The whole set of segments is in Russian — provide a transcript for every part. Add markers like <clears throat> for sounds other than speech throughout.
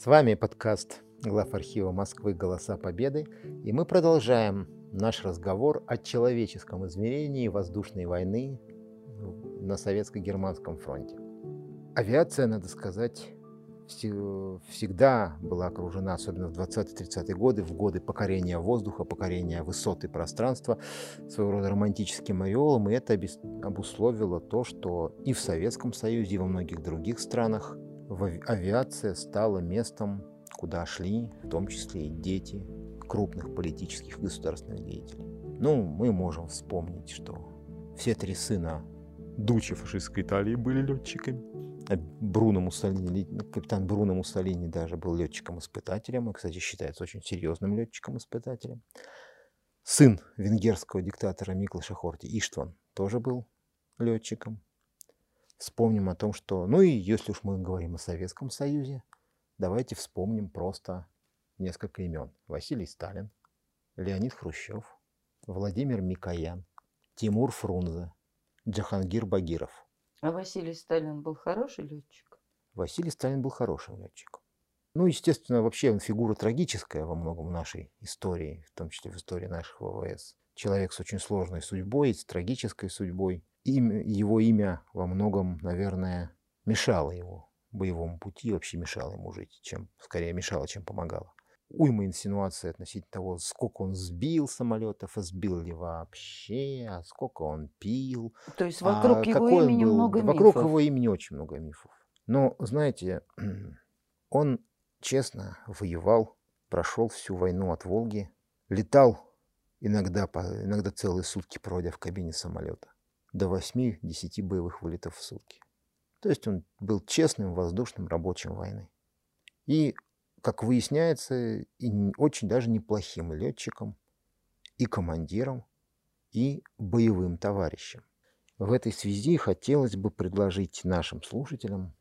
С вами подкаст глав архива Москвы «Голоса Победы», и мы продолжаем наш разговор о человеческом измерении воздушной войны на Советско-Германском фронте. Авиация, надо сказать, всегда была окружена, особенно в 20-30-е годы, в годы покорения воздуха, покорения высоты пространства, своего рода романтическим ореолом, и это обусловило то, что и в Советском Союзе, и во многих других странах авиация стала местом, куда шли, в том числе и дети крупных политических и государственных деятелей. Ну, мы можем вспомнить, что все три сына Дучи фашистской Италии были летчиками. А Бруно Муссолини, капитан Бруно Муссолини даже был летчиком-испытателем, и, кстати, считается очень серьезным летчиком-испытателем. Сын венгерского диктатора Миклаша Хорти, Иштван, тоже был летчиком. Вспомним о том, что... Ну и если уж мы говорим о Советском Союзе, давайте вспомним просто несколько имен. Василий Сталин, Леонид Хрущев, Владимир Микоян, Тимур Фрунзе, Джахангир Багиров. А Василий Сталин был хороший летчик? Василий Сталин был хорошим летчиком. Ну, естественно, вообще он фигура трагическая во многом в нашей истории, в том числе в истории наших ВВС. Человек с очень сложной судьбой, с трагической судьбой. Имя, его имя во многом, наверное, мешало его боевому пути, вообще мешало ему жить, чем, скорее мешало, чем помогало уйма инсинуаций относительно того, сколько он сбил самолетов, а сбил ли вообще, а сколько он пил. То есть вокруг а его имени был. много мифов. Вокруг его имени очень много мифов. Но, знаете, <clears throat> он честно воевал, прошел всю войну от Волги, летал иногда, иногда целые сутки, проводя в кабине самолета, до 8-10 боевых вылетов в сутки. То есть он был честным воздушным рабочим войны. И как выясняется, и очень даже неплохим летчиком, и командиром, и боевым товарищем. В этой связи хотелось бы предложить нашим слушателям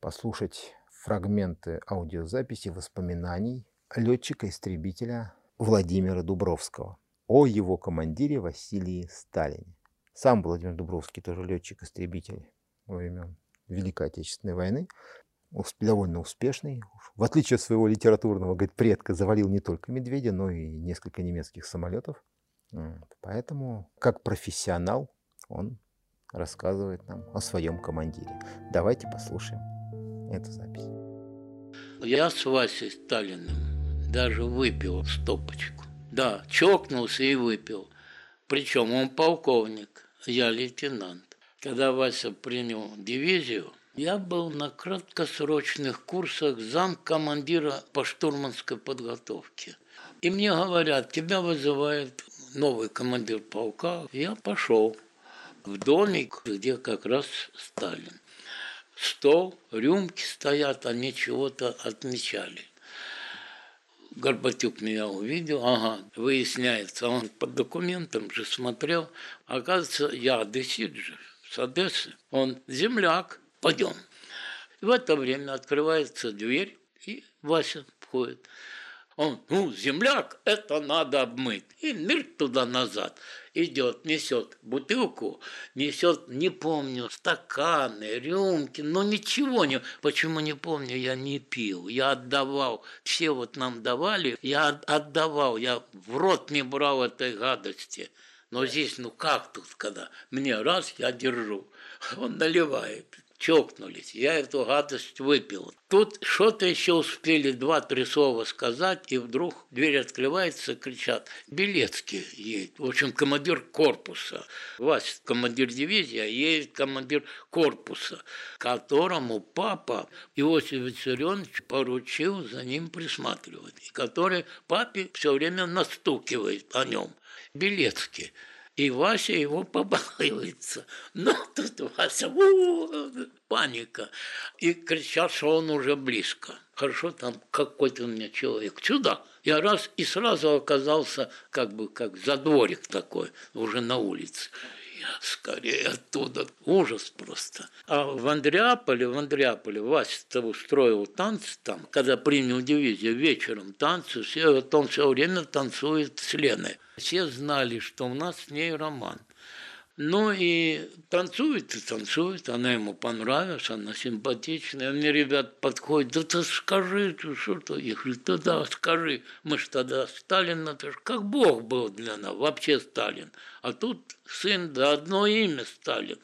послушать фрагменты аудиозаписи воспоминаний летчика-истребителя Владимира Дубровского о его командире Василии Сталине. Сам Владимир Дубровский тоже летчик-истребитель во времен Великой Отечественной войны, довольно успешный. В отличие от своего литературного говорит, предка, завалил не только медведя, но и несколько немецких самолетов. Поэтому, как профессионал, он рассказывает нам о своем командире. Давайте послушаем эту запись. Я с Васей Сталиным даже выпил стопочку. Да, чокнулся и выпил. Причем он полковник, я лейтенант. Когда Вася принял дивизию, я был на краткосрочных курсах зам командира по штурманской подготовке. И мне говорят, тебя вызывает новый командир полка. Я пошел в домик, где как раз Сталин. Стол, рюмки стоят, они чего-то отмечали. Горбатюк меня увидел, ага, выясняется, он по документам же смотрел, оказывается, я одессит же, с Одессы, он земляк, пойдем. И в это время открывается дверь, и Вася входит. Он, ну, земляк, это надо обмыть. И мир туда-назад идет, несет бутылку, несет, не помню, стаканы, рюмки, но ничего не... Почему не помню, я не пил, я отдавал. Все вот нам давали, я отдавал, я в рот не брал этой гадости. Но здесь, ну как тут, когда мне раз, я держу, <laughs> он наливает чокнулись. Я эту гадость выпил. Тут что-то еще успели два-три слова сказать, и вдруг дверь открывается, кричат, Белецкий едет. В общем, командир корпуса. Вася командир дивизии, а едет командир корпуса, которому папа Иосиф Виссарионович поручил за ним присматривать, и который папе все время настукивает о нем. Белецкий. И Вася его побаивается. <laughs> Но тут Вася, у -у -у, паника. И кричат, что он уже близко. Хорошо, там какой-то у меня человек. Сюда. Я раз и сразу оказался как бы как задворик такой, уже на улице скорее оттуда. Ужас просто. А в Андреаполе, в Андреаполе Вася устроил танцы там, когда принял дивизию вечером танцы, все, вот он все время танцует с Леной. Все знали, что у нас с ней роман. Ну и танцует и танцует, она ему понравилась, она симпатичная. Мне ребят подходят, да ты скажи, ты что то Я говорю, да да, скажи. Мы ж тогда Сталин, это ж как Бог был для нас, вообще Сталин. А тут сын, да одно имя Сталин.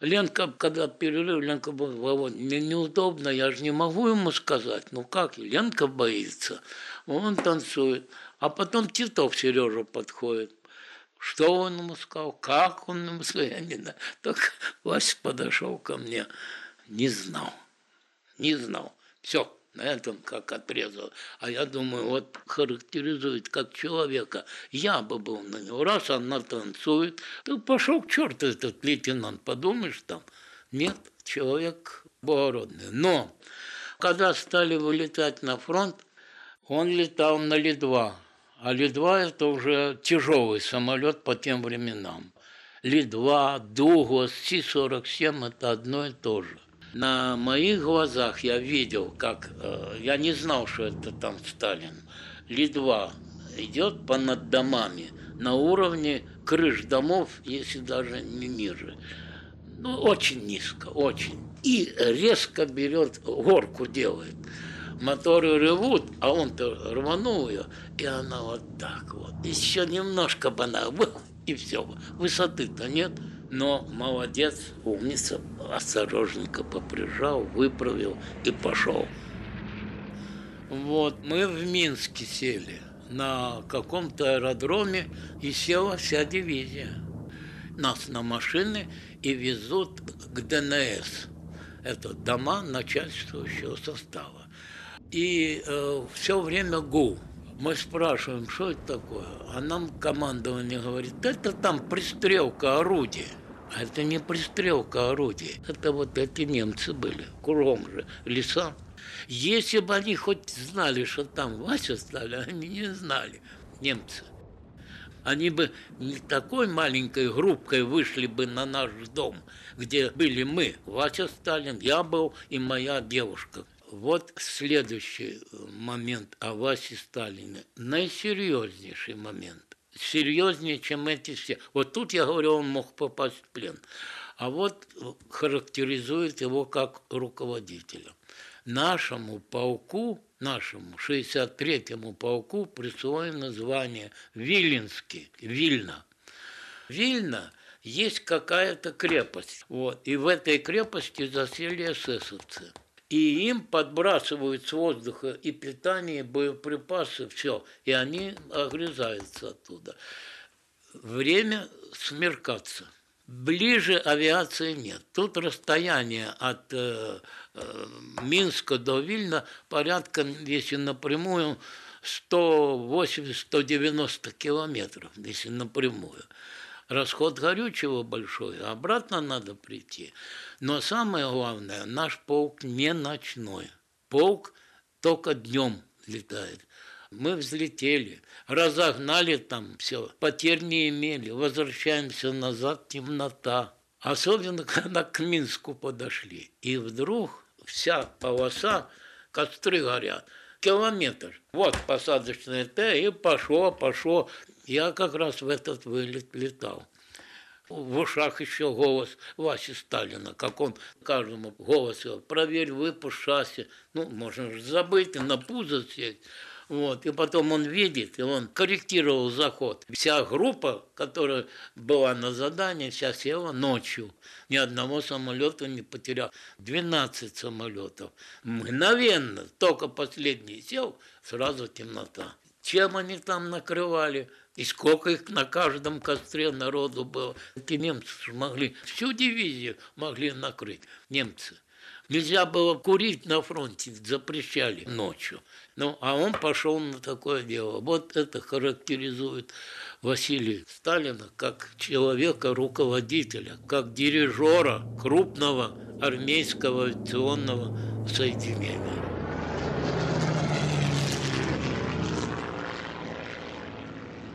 Ленка, когда перерыв, Ленка Володь, мне неудобно, я же не могу ему сказать. Ну как, Ленка боится. Он танцует. А потом Титов Сережа подходит. Что он ему сказал, как он ему сказал, я не знаю. Так Вася подошел ко мне, не знал, не знал. Все, на этом как отрезал. А я думаю, вот характеризует как человека. Я бы был на него. Раз она танцует, то пошел к черту этот лейтенант, подумаешь там. Нет, человек благородный. Но когда стали вылетать на фронт, он летал на Ли-2. А Ли-2 это уже тяжелый самолет по тем временам. Ли-2, Дуглас, Си-47 это одно и то же. На моих глазах я видел, как э, я не знал, что это там Сталин. Ли-2 идет по над домами на уровне крыш домов, если даже не ниже. Ну, очень низко, очень. И резко берет, горку делает моторы ревут, а он-то рванул ее, и она вот так вот. Еще немножко бы она, <laughs> и все. Высоты-то нет, но молодец, умница, осторожненько поприжал, выправил и пошел. Вот, мы в Минске сели на каком-то аэродроме, и села вся дивизия. Нас на машины и везут к ДНС. Это дома начальствующего состава и э, все время гул. Мы спрашиваем, что это такое, а нам командование говорит, это там пристрелка орудия. А это не пристрелка орудия, это вот эти немцы были, кругом же леса. Если бы они хоть знали, что там Вася стали, они не знали, немцы. Они бы не такой маленькой группкой вышли бы на наш дом, где были мы, Вася Сталин, я был и моя девушка, вот следующий э, момент о Васе Сталине. Наисерьезнейший момент. Серьезнее, чем эти все. Вот тут, я говорю, он мог попасть в плен. А вот э, характеризует его как руководителя. Нашему полку, нашему 63-му полку присвоено звание Виленский, Вильна. Вильна есть какая-то крепость. Вот. И в этой крепости засели эсэсовцы и им подбрасывают с воздуха и питание, боеприпасы, все, и они огрызаются оттуда. Время смеркаться. Ближе авиации нет. Тут расстояние от э, э, Минска до Вильна порядка, если напрямую, 180-190 километров, если напрямую расход горючего большой, а обратно надо прийти. Но самое главное, наш полк не ночной. Полк только днем летает. Мы взлетели, разогнали там все, потерь не имели, возвращаемся назад, темнота. Особенно, <laughs> когда к Минску подошли. И вдруг вся полоса, костры горят, километр. Вот посадочное Т, и пошло, пошло. Я как раз в этот вылет летал. В ушах еще голос Васи Сталина, как он каждому голос говорил, проверь выпуск шасси. Ну, можно же забыть и на пузо сесть. Вот. И потом он видит, и он корректировал заход. Вся группа, которая была на задании, вся села ночью. Ни одного самолета не потерял. 12 самолетов. Мгновенно, только последний сел, сразу темнота. Чем они там накрывали? И сколько их на каждом костре народу было. Эти немцы могли, всю дивизию могли накрыть, немцы. Нельзя было курить на фронте, запрещали ночью. Ну, а он пошел на такое дело. Вот это характеризует Василия Сталина как человека-руководителя, как дирижера крупного армейского авиационного соединения.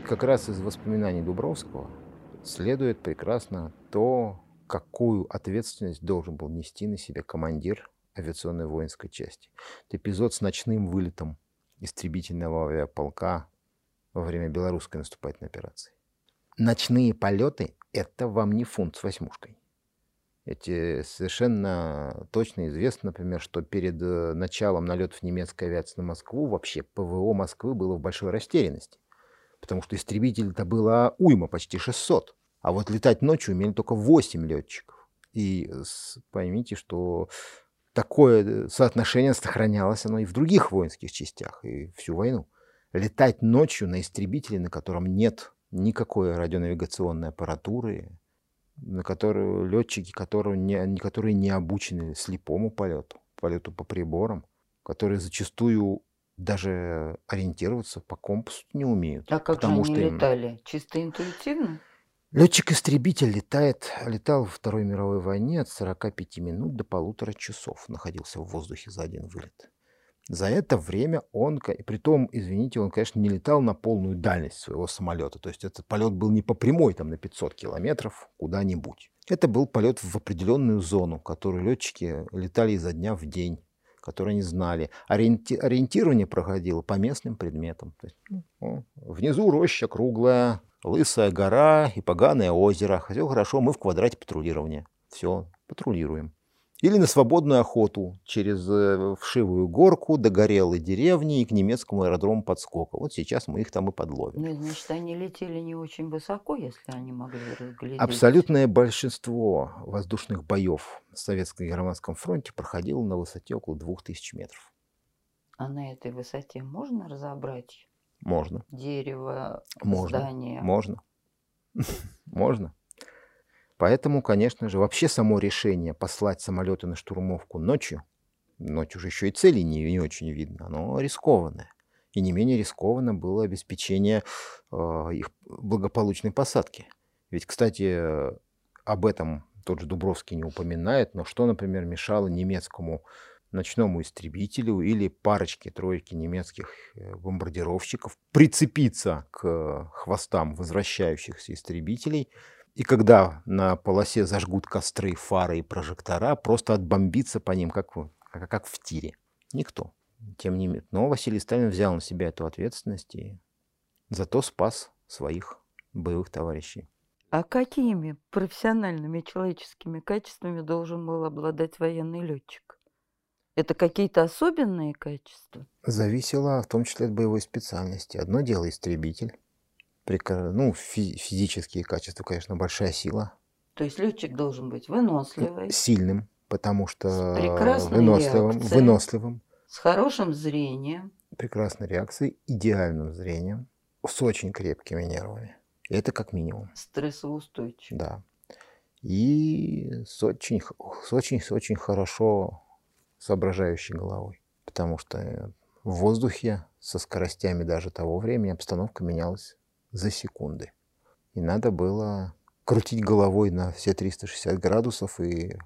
Как раз из воспоминаний Дубровского следует прекрасно то, какую ответственность должен был нести на себя командир авиационной воинской части. Это эпизод с ночным вылетом истребительного авиаполка во время белорусской наступательной операции. Ночные полеты это вам не фунт с восьмушкой. Эти совершенно точно известно, например, что перед э, началом налетов немецкой авиации на Москву вообще ПВО Москвы было в большой растерянности, потому что истребителей-то было уйма, почти 600, а вот летать ночью умели только 8 летчиков. И поймите, что такое э, соотношение сохранялось оно и в других воинских частях, и всю войну. Летать ночью на истребителе, на котором нет никакой радионавигационной аппаратуры, на которую летчики, которые не, которые не обучены слепому полету, полету по приборам, которые зачастую даже ориентироваться по компасу не умеют. А как же они что летали? Им... Чисто интуитивно? Летчик-истребитель летает, летал во Второй мировой войне от 45 минут до полутора часов, находился в воздухе за один вылет. За это время он, и при том, извините, он, конечно, не летал на полную дальность своего самолета. То есть этот полет был не по прямой, там, на 500 километров куда-нибудь. Это был полет в определенную зону, которую летчики летали изо дня в день, которую они знали. Ориенти... Ориентирование проходило по местным предметам. То есть, ну, внизу роща круглая, лысая гора и поганое озеро. Все хорошо, мы в квадрате патрулирования. Все, патрулируем. Или на свободную охоту через э, вшивую горку до горелой деревни и к немецкому аэродрому подскока. Вот сейчас мы их там и подловим. Ну, значит, они летели не очень высоко, если они могли разглядеть. Абсолютное большинство воздушных боев на Советско-Германском фронте проходило на высоте около 2000 метров. А на этой высоте можно разобрать? Можно. Дерево, можно. здание? Можно. <laughs> Можно. Поэтому, конечно же, вообще само решение послать самолеты на штурмовку ночью, ночью уже еще и цели не, не очень видно, оно рискованное. И не менее рискованно было обеспечение э, их благополучной посадки. Ведь, кстати, об этом тот же Дубровский не упоминает, но что, например, мешало немецкому ночному истребителю или парочке, тройке немецких э, бомбардировщиков прицепиться к хвостам возвращающихся истребителей – и когда на полосе зажгут костры, фары и прожектора, просто отбомбиться по ним, как, как, как в тире. Никто. Тем не менее. Но Василий Сталин взял на себя эту ответственность и зато спас своих боевых товарищей. А какими профессиональными человеческими качествами должен был обладать военный летчик? Это какие-то особенные качества? Зависело в том числе от боевой специальности. Одно дело истребитель, ну, физические качества, конечно, большая сила. То есть летчик должен быть выносливый. Сильным, потому что с выносливым, реакцией, выносливым. С хорошим зрением. Прекрасной реакцией, идеальным зрением, с очень крепкими нервами. Это как минимум. Стрессоустойчивый. Да. И с очень, с очень, с очень хорошо соображающей головой. Потому что в воздухе со скоростями даже того времени обстановка менялась за секунды. И надо было крутить головой на все 360 градусов и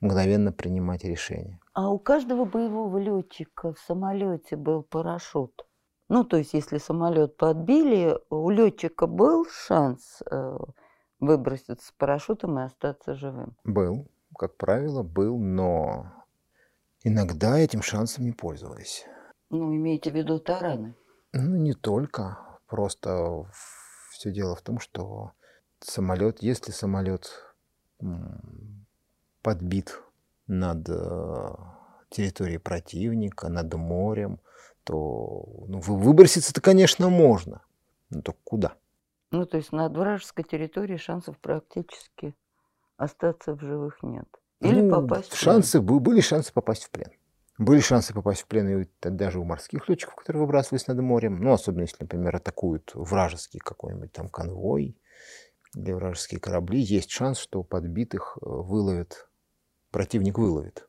мгновенно принимать решения. А у каждого боевого летчика в самолете был парашют. Ну, то есть, если самолет подбили, у летчика был шанс э, выброситься с парашютом и остаться живым? Был, как правило, был, но иногда этим шансом не пользовались. Ну, имеете в виду тараны? Ну, не только. Просто все дело в том, что самолет, если самолет подбит над э, территорией противника, над морем, то ну, выброситься-то, конечно, можно. Но только куда? Ну, то есть над вражеской территорией шансов практически остаться в живых нет. Или ну, попасть в плен. Шансы, были шансы попасть в плен. Были шансы попасть в плен и даже у морских летчиков, которые выбрасывались над морем. Ну, особенно если, например, атакуют вражеский какой-нибудь там конвой или вражеские корабли. Есть шанс, что подбитых э, выловят, противник выловит.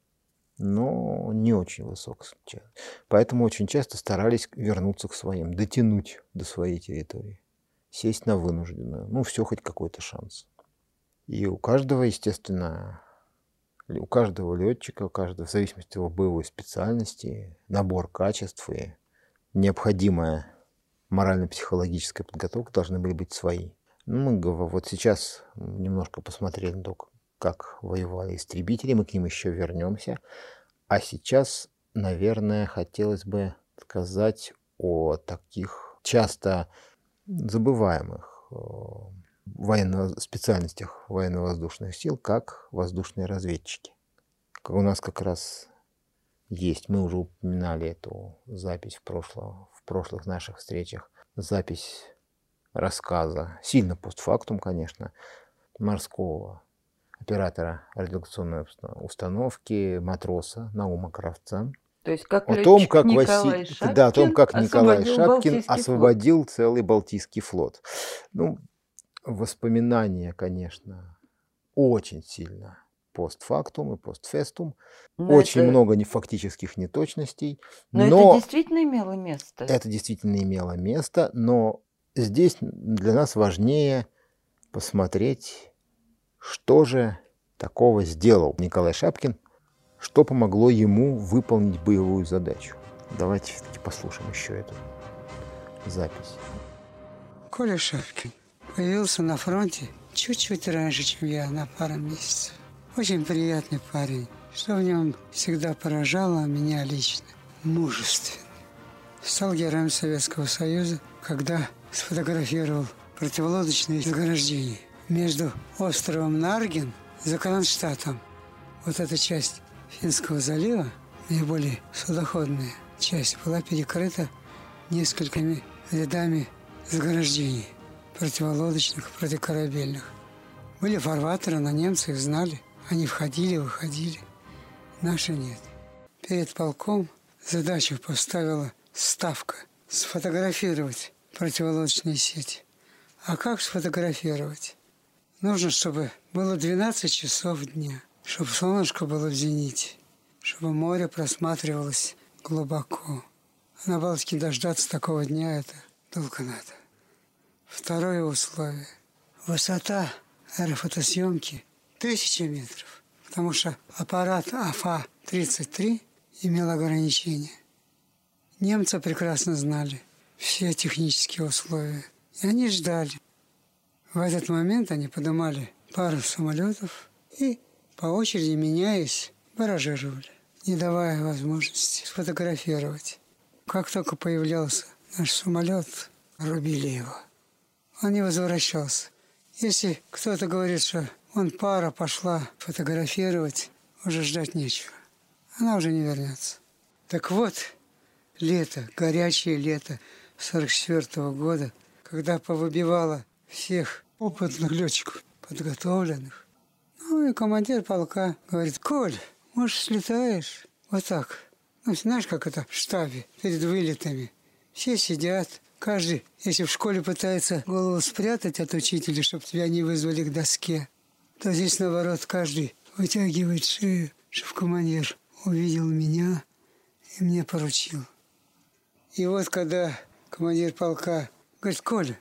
Но не очень высок. Поэтому очень часто старались вернуться к своим, дотянуть до своей территории. Сесть на вынужденную. Ну, все хоть какой-то шанс. И у каждого, естественно, у каждого летчика, у каждого, в зависимости от его боевой специальности, набор качеств и необходимая морально-психологическая подготовка должны были быть свои. Ну, мы вот сейчас немножко посмотрели на то, как воевали истребители, мы к ним еще вернемся. А сейчас, наверное, хотелось бы сказать о таких часто забываемых э, военно специальностях военно-воздушных сил как воздушные разведчики. У нас как раз есть, мы уже упоминали эту запись в, прошлом, в прошлых наших встречах, запись рассказа, сильно постфактум, конечно, морского оператора радиолокационной установки, матроса Наума Кравца. То есть как о том, как Николай Василий, Шапкин да, о том, как Николай Шапкин освободил целый Балтийский флот. Ну, воспоминания, конечно, очень сильно постфактум и постфестум. Но Очень это- много нефактических неточностей. Но, но это действительно имело место. это действительно имело место, но здесь для нас важнее посмотреть, что же такого сделал Николай Шапкин, что помогло ему выполнить боевую задачу. Давайте все-таки послушаем еще эту запись. Коля Шапкин появился на фронте чуть-чуть раньше, чем я, на пару месяцев. Очень приятный парень. Что в нем всегда поражало меня лично? Мужественный. Стал героем Советского Союза, когда сфотографировал противолодочные заграждения между островом Нарген и Кронштадтом. Вот эта часть Финского залива, наиболее судоходная часть, была перекрыта несколькими рядами заграждений противолодочных, противокорабельных. Были фарватеры, но немцы их знали. Они входили, выходили. Наши нет. Перед полком задачу поставила ставка сфотографировать противолодочные сети. А как сфотографировать? Нужно, чтобы было 12 часов дня, чтобы солнышко было в зените, чтобы море просматривалось глубоко. А на Балтике дождаться такого дня – это долго надо. Второе условие. Высота аэрофотосъемки – тысяча метров, потому что аппарат АФА-33 имел ограничения. Немцы прекрасно знали все технические условия, и они ждали. В этот момент они поднимали пару самолетов и по очереди, меняясь, баражировали, не давая возможности сфотографировать. Как только появлялся наш самолет, рубили его. Он не возвращался. Если кто-то говорит, что он пара пошла фотографировать, уже ждать нечего. Она уже не вернется. Так вот, лето, горячее лето 44 года, когда повыбивало всех опытных летчиков, подготовленных. Ну и командир полка говорит, Коль, может, слетаешь? Вот так. Ну, знаешь, как это в штабе, перед вылетами. Все сидят, каждый, если в школе пытается голову спрятать от учителя, чтобы тебя не вызвали к доске, то здесь, наоборот, каждый вытягивает шею, чтобы командир увидел меня и мне поручил. И вот когда командир полка говорит, Коля,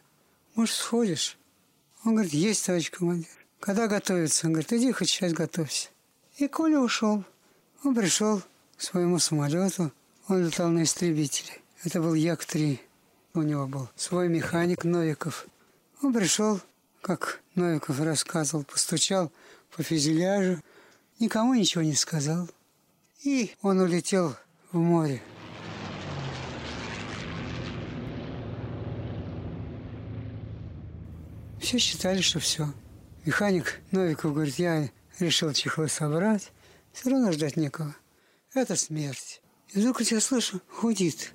может, сходишь? Он говорит, есть, товарищ командир. Когда готовится? Он говорит, иди хоть сейчас готовься. И Коля ушел. Он пришел к своему самолету. Он летал на истребителе. Это был Як-3. У него был свой механик Новиков. Он пришел, как Новиков рассказывал, постучал по фюзеляжу, никому ничего не сказал. И он улетел в море. Все считали, что все. Механик Новиков говорит, я решил чехлы собрать, все равно ждать некого. Это смерть. И вдруг я слышу, гудит,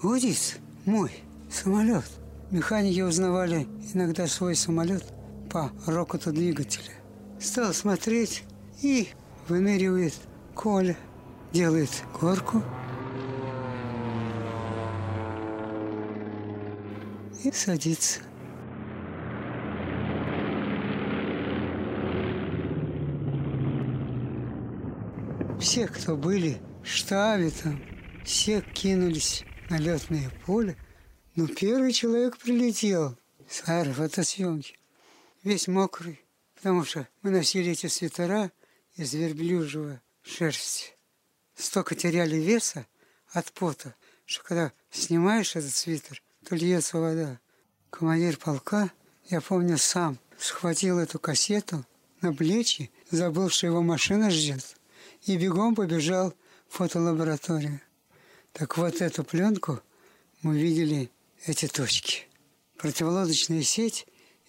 гудит мой самолет. Механики узнавали иногда свой самолет по рокоту двигателя. Стал смотреть и выныривает Коля, делает горку и садится. Все, кто были в штабе там, все кинулись на летное поле. Но первый человек прилетел с аэрофотосъемки, весь мокрый, потому что мы носили эти свитера из верблюжьего шерсти. Столько теряли веса от пота, что когда снимаешь этот свитер, то льется вода. Командир полка, я помню, сам схватил эту кассету на плечи, забыл, что его машина ждет, и бегом побежал в фотолабораторию. Так вот эту пленку мы видели эти точки. Противолодочная сеть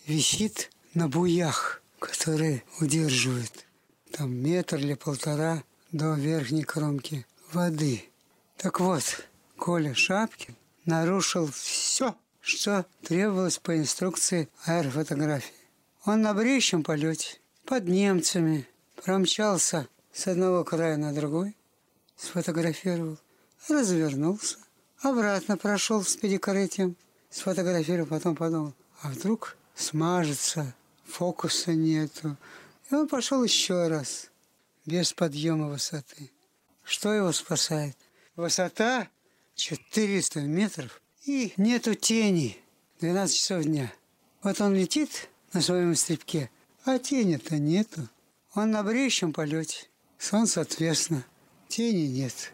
висит на буях, которые удерживают там метр или полтора до верхней кромки воды. Так вот, Коля Шапкин нарушил все, что требовалось по инструкции аэрофотографии. Он на бреющем полете под немцами промчался с одного края на другой, сфотографировал, развернулся, обратно прошел с перекрытием, сфотографировал, потом подумал, а вдруг смажется, фокуса нету. И он пошел еще раз, без подъема высоты. Что его спасает? Высота 400 метров и нету тени. 12 часов дня. Вот он летит на своем стрибке, а тени-то нету. Он на бреющем полете. Солнце ответственно. Тени нет.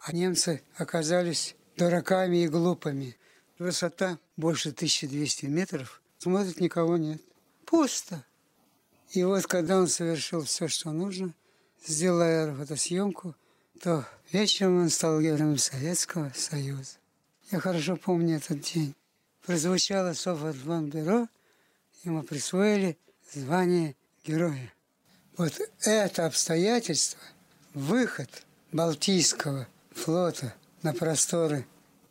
А немцы оказались дураками и глупыми. Высота больше 1200 метров. Смотрит, никого нет. Пусто. И вот когда он совершил все, что нужно, сделал аэрофотосъемку, то вечером он стал героем Советского Союза. Я хорошо помню этот день. Прозвучало Софотбанбюро, ему присвоили звание героя. Вот это обстоятельство, выход Балтийского флота на просторы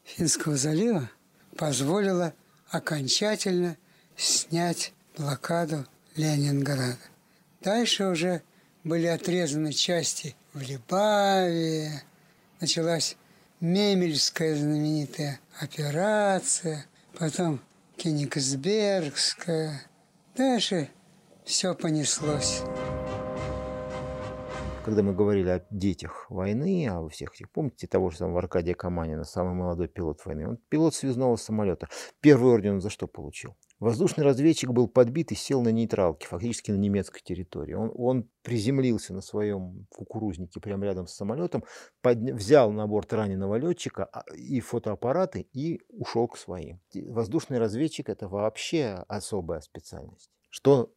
Финского залива позволило окончательно снять блокаду Ленинграда. Дальше уже были отрезаны части в Либаве, началась Мемельская знаменитая операция, потом Кенигсбергская. Дальше все понеслось когда мы говорили о детях войны, о всех этих, помните того же самого Аркадия Каманина, самый молодой пилот войны, он пилот связного самолета. Первый орден он за что получил? Воздушный разведчик был подбит и сел на нейтралке, фактически на немецкой территории. Он, он приземлился на своем кукурузнике прямо рядом с самолетом, подня, взял на борт раненого летчика а, и фотоаппараты и ушел к своим. Воздушный разведчик это вообще особая специальность. Что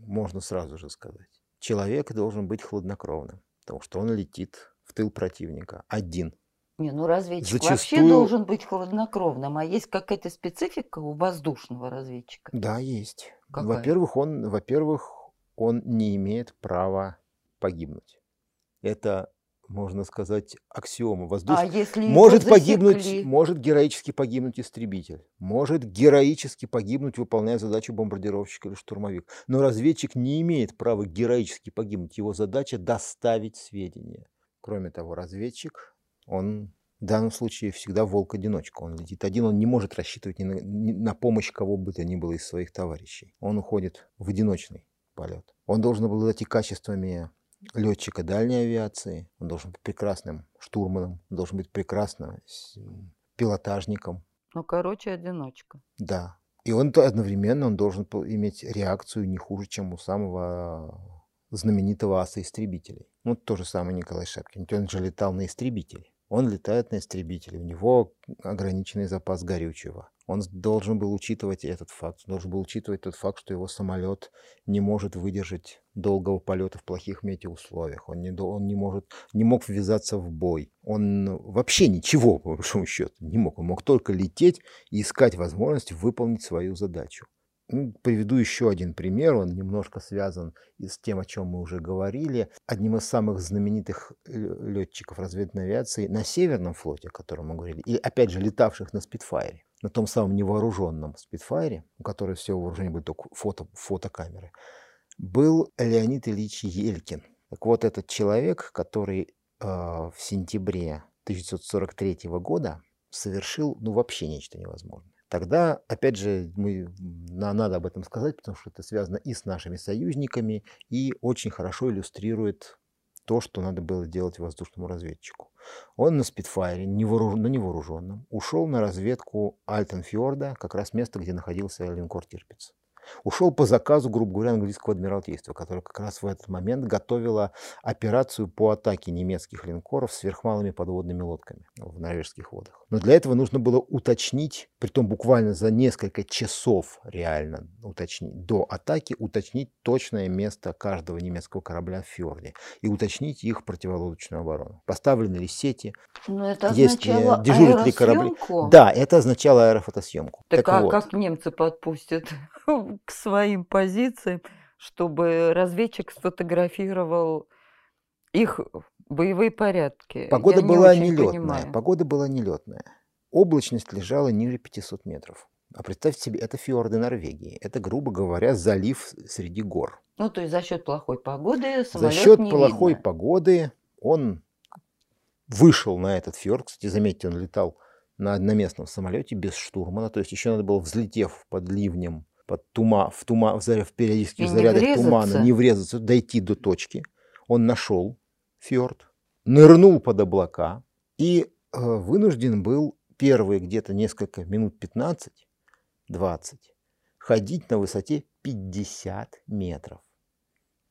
можно сразу же сказать? Человек должен быть хладнокровным, потому что он летит в тыл противника один. Не, ну разведчик Зачастую... вообще должен быть хладнокровным, а есть какая-то специфика у воздушного разведчика? Да, есть. Во-первых, он, во-первых, он не имеет права погибнуть. Это можно сказать, аксиома. Воздуш... А если может погибнуть, может героически погибнуть истребитель, может героически погибнуть, выполняя задачу бомбардировщика или штурмовик. Но разведчик не имеет права героически погибнуть. Его задача доставить сведения. Кроме того, разведчик, он в данном случае всегда волк-одиночка. Он летит один, он не может рассчитывать ни на, ни на помощь кого бы то ни было из своих товарищей. Он уходит в одиночный полет. Он должен обладать и качествами летчика дальней авиации, он должен быть прекрасным штурманом, он должен быть прекрасным пилотажником. Ну, короче, одиночка. Да. И он одновременно он должен иметь реакцию не хуже, чем у самого знаменитого аса истребителей. Ну, то же самое Николай Шапкин. Он же летал на истребителе. Он летает на истребителе, у него ограниченный запас горючего. Он должен был учитывать этот факт, должен был учитывать тот факт, что его самолет не может выдержать долгого полета в плохих метеоусловиях. Он не, он не, может, не мог ввязаться в бой. Он вообще ничего, по большому счету, не мог. Он мог только лететь и искать возможность выполнить свою задачу. Ну, приведу еще один пример, он немножко связан с тем, о чем мы уже говорили. Одним из самых знаменитых летчиков разведной авиации на Северном флоте, о котором мы говорили, и опять же летавших на Спитфайре, на том самом невооруженном Спитфайре, у которого все вооружение были только фото, фотокамеры, был Леонид Ильич Елькин. Так вот, этот человек, который э, в сентябре 1943 года совершил ну, вообще нечто невозможное тогда, опять же, мы, надо об этом сказать, потому что это связано и с нашими союзниками, и очень хорошо иллюстрирует то, что надо было делать воздушному разведчику. Он на спидфайре, невооруж... на невооруженном, ушел на разведку Альтенфьорда, как раз место, где находился линкор Тирпиц. Ушел по заказу, грубо говоря, английского адмиралтейства, которое как раз в этот момент готовило операцию по атаке немецких линкоров сверхмалыми подводными лодками в норвежских водах. Но для этого нужно было уточнить, притом буквально за несколько часов реально уточнить, до атаки уточнить точное место каждого немецкого корабля в фьорде и уточнить их противолодочную оборону. Поставлены ли сети, Но это есть ли, означало дежурят ли корабли. Да, это означало аэрофотосъемку. Так, а вот, как немцы подпустят <laughs> к своим позициям, чтобы разведчик сфотографировал их боевые порядки? погода Я не была нелетная. понимаю. Погода была нелетная. Облачность лежала ниже 500 метров. А представьте себе, это фьорды Норвегии. Это, грубо говоря, залив среди гор. Ну, то есть за счет плохой погоды За самолет счет не плохой видно. погоды он вышел на этот фьорд. Кстати, заметьте, он летал на одноместном самолете без штурмана. То есть еще надо было, взлетев под ливнем, под тума, в, тума, в, заря- в периодических И не зарядах тумана, врезаться. не врезаться, дойти до точки. Он нашел фьорд, нырнул под облака и э, вынужден был первые где-то несколько минут 15-20 ходить на высоте 50 метров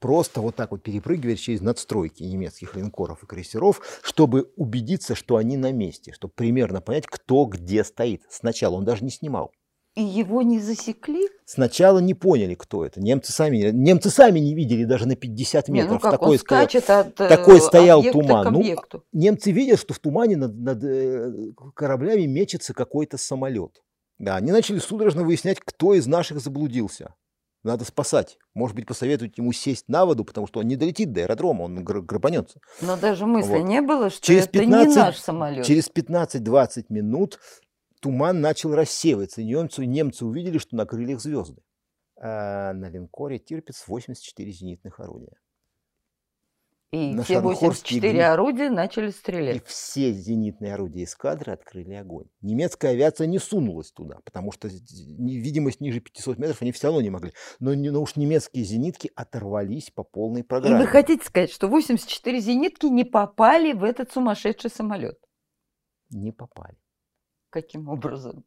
просто вот так вот перепрыгивать через надстройки немецких линкоров и крейсеров, чтобы убедиться, что они на месте, чтобы примерно понять, кто где стоит. Сначала он даже не снимал. И его не засекли? Сначала не поняли, кто это. Немцы сами, немцы сами не видели даже на 50 Не, метров. ну как, такой, он стоял, скачет от э, такой стоял туман. Ну, немцы видят, что в тумане над, над, э, кораблями мечется какой-то самолет. Да, они начали судорожно выяснять, кто из наших заблудился. Надо спасать. Может быть, посоветовать ему сесть на воду, потому что он не долетит до аэродрома, он гр- грабанется. Но даже мысли Вот. не было, что Через это 15 не наш самолет. Через 15-20 минут туман начал рассеиваться, и немцы, немцы увидели, что на крыльях звезды. А на линкоре Тирпиц 84 зенитных орудия. И на все Шарнхорсте 84 игли. орудия начали И стрелять. все зенитные орудия эскадры открыли огонь. Немецкая авиация не сунулась туда, потому что видимость ниже 500 метров они все равно не могли. Но, но уж немецкие зенитки оторвались по полной И программе. вы хотите сказать, что 84 зенитки не попали в этот сумасшедший самолет? Не попали. Каким образом?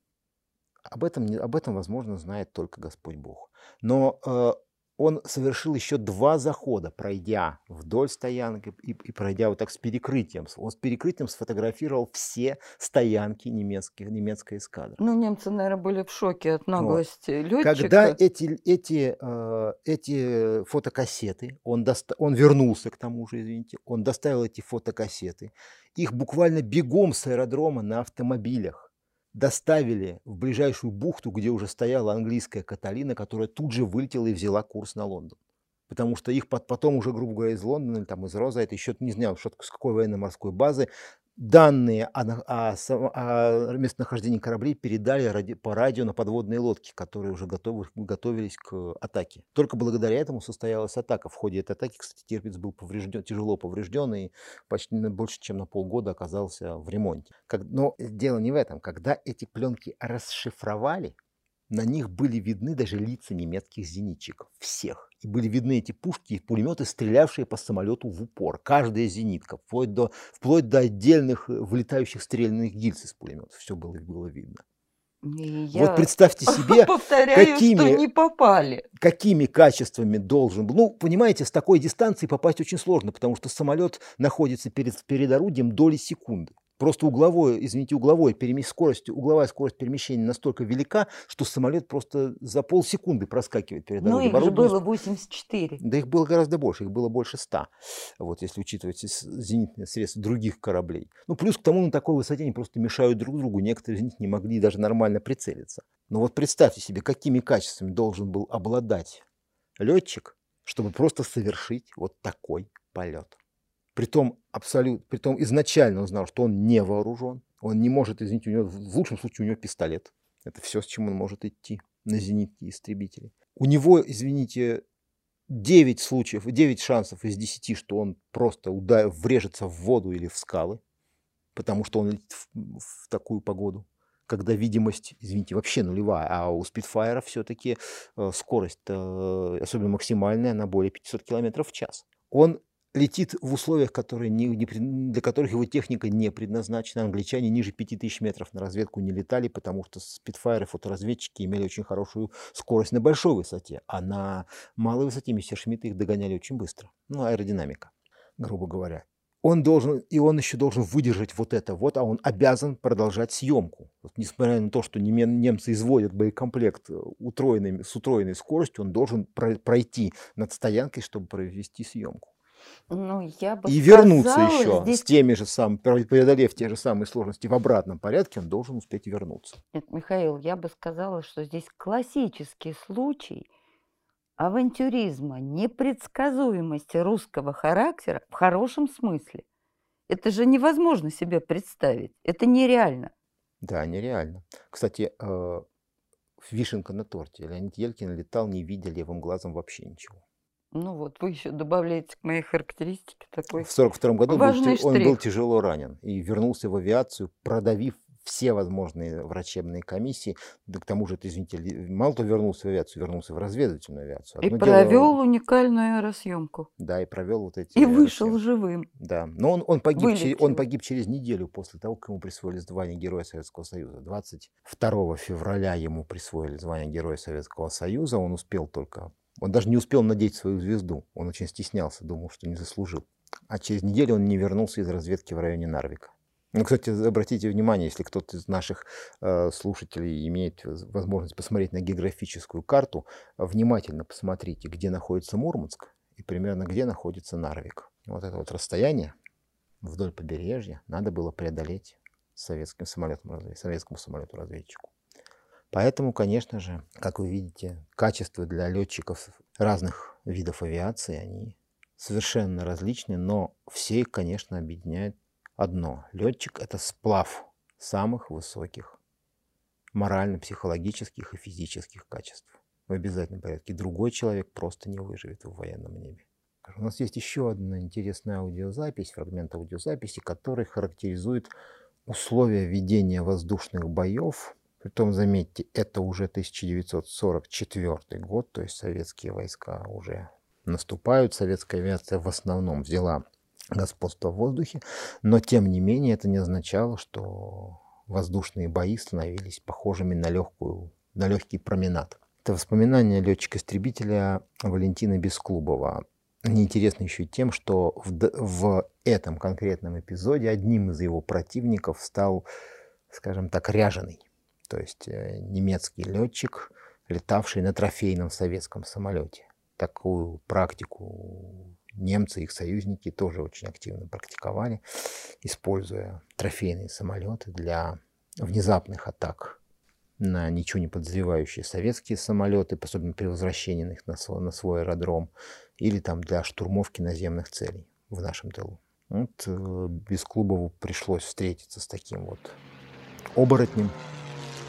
Об этом, об этом, возможно, знает только Господь Бог. Но э, он совершил еще два захода, пройдя вдоль стоянки и, и пройдя вот так с перекрытием. Он с перекрытием сфотографировал все стоянки немецких, немецкой эскадры. Ну, немцы, наверное, были в шоке от наглости летчика. Когда эти, эти, э, эти фотокассеты, он, доста- он вернулся к тому же, извините, он доставил эти фотокассеты, их буквально бегом с аэродрома на автомобилях доставили в ближайшую бухту, где уже стояла английская Каталина, которая тут же вылетела и взяла курс на Лондон. Потому что их пот- потом уже, грубо говоря, из Лондона там из Роза, это еще не знал, что, с какой военно-морской базы, данные о, о о местонахождении кораблей передали ради- по радио на подводные лодки, которые уже готовы, готовились к атаке. Только благодаря этому состоялась атака. В ходе этой атаки, кстати, Тирпиц был поврежден, тяжело поврежден и почти больше, чем на полгода оказался в ремонте. Как- но дело не в этом. Когда эти пленки расшифровали, на них были видны даже лица немецких зенитчиков. Всех. И были видны эти пушки и пулеметы, стрелявшие по самолету в упор. Каждая зенитка, вплоть до, вплоть до отдельных э, вылетающих стрельных гильз из пулеметов. Все было, было видно. И Вот я представьте себе, <laughs> повторяю, какими- не попали. какими качествами должен был. Ну, понимаете, с такой дистанции попасть очень сложно, потому что самолет находится перед, перед орудием доли секунды. Просто угловое, извините, угловое перемещ... скорость, угловая скорость перемещения настолько велика, что самолет просто за полсекунды проскакивает перед Ну, орудием. их же было 84. Да их было гораздо больше, их было больше ста, вот, если учитывать зенитные средства других кораблей. Ну, плюс к тому, на такой высоте они просто мешают друг другу, некоторые из них не могли даже нормально прицелиться. Но вот представьте себе, какими качествами должен был обладать летчик, чтобы просто совершить вот такой полет. Притом, абсолютно, притом изначально он знал, что он не вооружен, он не может, извините, у него, в лучшем случае у него пистолет. Это все, с чем он может идти на зенитки истребители. У него, извините, 9 случаев, 9 шансов из 10, что он просто удар, врежется в воду или в скалы, потому что он летит в, в такую погоду, когда видимость, извините, вообще нулевая, а у Спитфайра все-таки скорость, э, особенно максимальная, на более 500 км в час. Он летит в условиях, которые не, не для которых его техника не предназначена. Англичане ниже 5000 метров на разведку не летали, потому что спидфайры, фоторазведчики имели очень хорошую скорость на большой высоте, а на малой высоте мессершмитты их догоняли очень быстро. Ну, аэродинамика, грубо говоря. он должен, и он еще должен выдержать вот это вот, а он обязан продолжать съемку. Вот, несмотря на то, что немцы изводят боекомплект э, утроенной, с утроенной скоростью, он должен пройти над стоянкой, чтобы провести съемку. Ну, я бы и вернуться сказала, еще здесь... с теми же самыми, преодолев те же самые сложности в обратном порядке, он должен успеть вернуться. Нет, Михаил, я бы сказала, что здесь классический случай авантюризма, непредсказуемости русского характера в хорошем смысле. Это же невозможно себе представить. Это нереально. Да, нереально. Кстати, э, вишенка на торте. Леонид Елькин летал, не видя левым глазом вообще ничего. Ну вот, вы еще добавляете к моей характеристике такой В 1942 году был, он был тяжело ранен и вернулся в авиацию, продавив все возможные врачебные комиссии. Да к тому же, это, извините, мало того вернулся в авиацию, вернулся в разведывательную авиацию. И Одно дело- провел уникальную аэросъемку. Да, и провел вот эти... И вышел живым. Да, но он, он, погиб, че- он Вылетел. погиб через неделю после того, как ему присвоили звание Героя Советского Союза. 22 февраля ему присвоили звание Героя Советского Союза. Он успел только... Он даже не успел надеть свою звезду. Он очень стеснялся, думал, что не заслужил. А через неделю он не вернулся из разведки в районе Нарвика. Ну, кстати, обратите внимание, если кто-то из наших э, слушателей имеет воз- возможность посмотреть на географическую карту, внимательно посмотрите, где находится Мурманск и примерно где находится Нарвик. Вот это вот расстояние вдоль побережья надо было преодолеть советским самолетом, советскому самолету-разведчику. Поэтому, конечно же, как вы видите, качества для летчиков разных видов авиации, они совершенно различны, но все их, конечно, объединяет одно. Летчик – это сплав самых высоких морально-психологических и физических качеств в обязательном порядке. Другой человек просто не выживет в военном небе. У нас есть еще одна интересная аудиозапись, фрагмент аудиозаписи, который характеризует условия ведения воздушных боев. Притом, заметьте, это уже 1944 год, то есть советские войска уже наступают, советская авиация в основном взяла господство в воздухе, но тем не менее это не означало, что воздушные бои становились похожими на, легкую, на легкий променад. Это воспоминания летчика-истребителя Валентина Бесклубова. Неинтересно еще и тем, что в, в этом конкретном эпизоде одним из его противников стал, скажем так, ряженый. То есть э, немецкий летчик, летавший на трофейном советском самолете. Такую практику немцы их союзники тоже очень активно практиковали, используя трофейные самолеты для внезапных атак на ничего не подозревающие советские самолеты, особенно при возвращении их на свой, на свой аэродром, или там для штурмовки наземных целей в нашем тылу. Вот э, Бесклубову пришлось встретиться с таким вот оборотнем.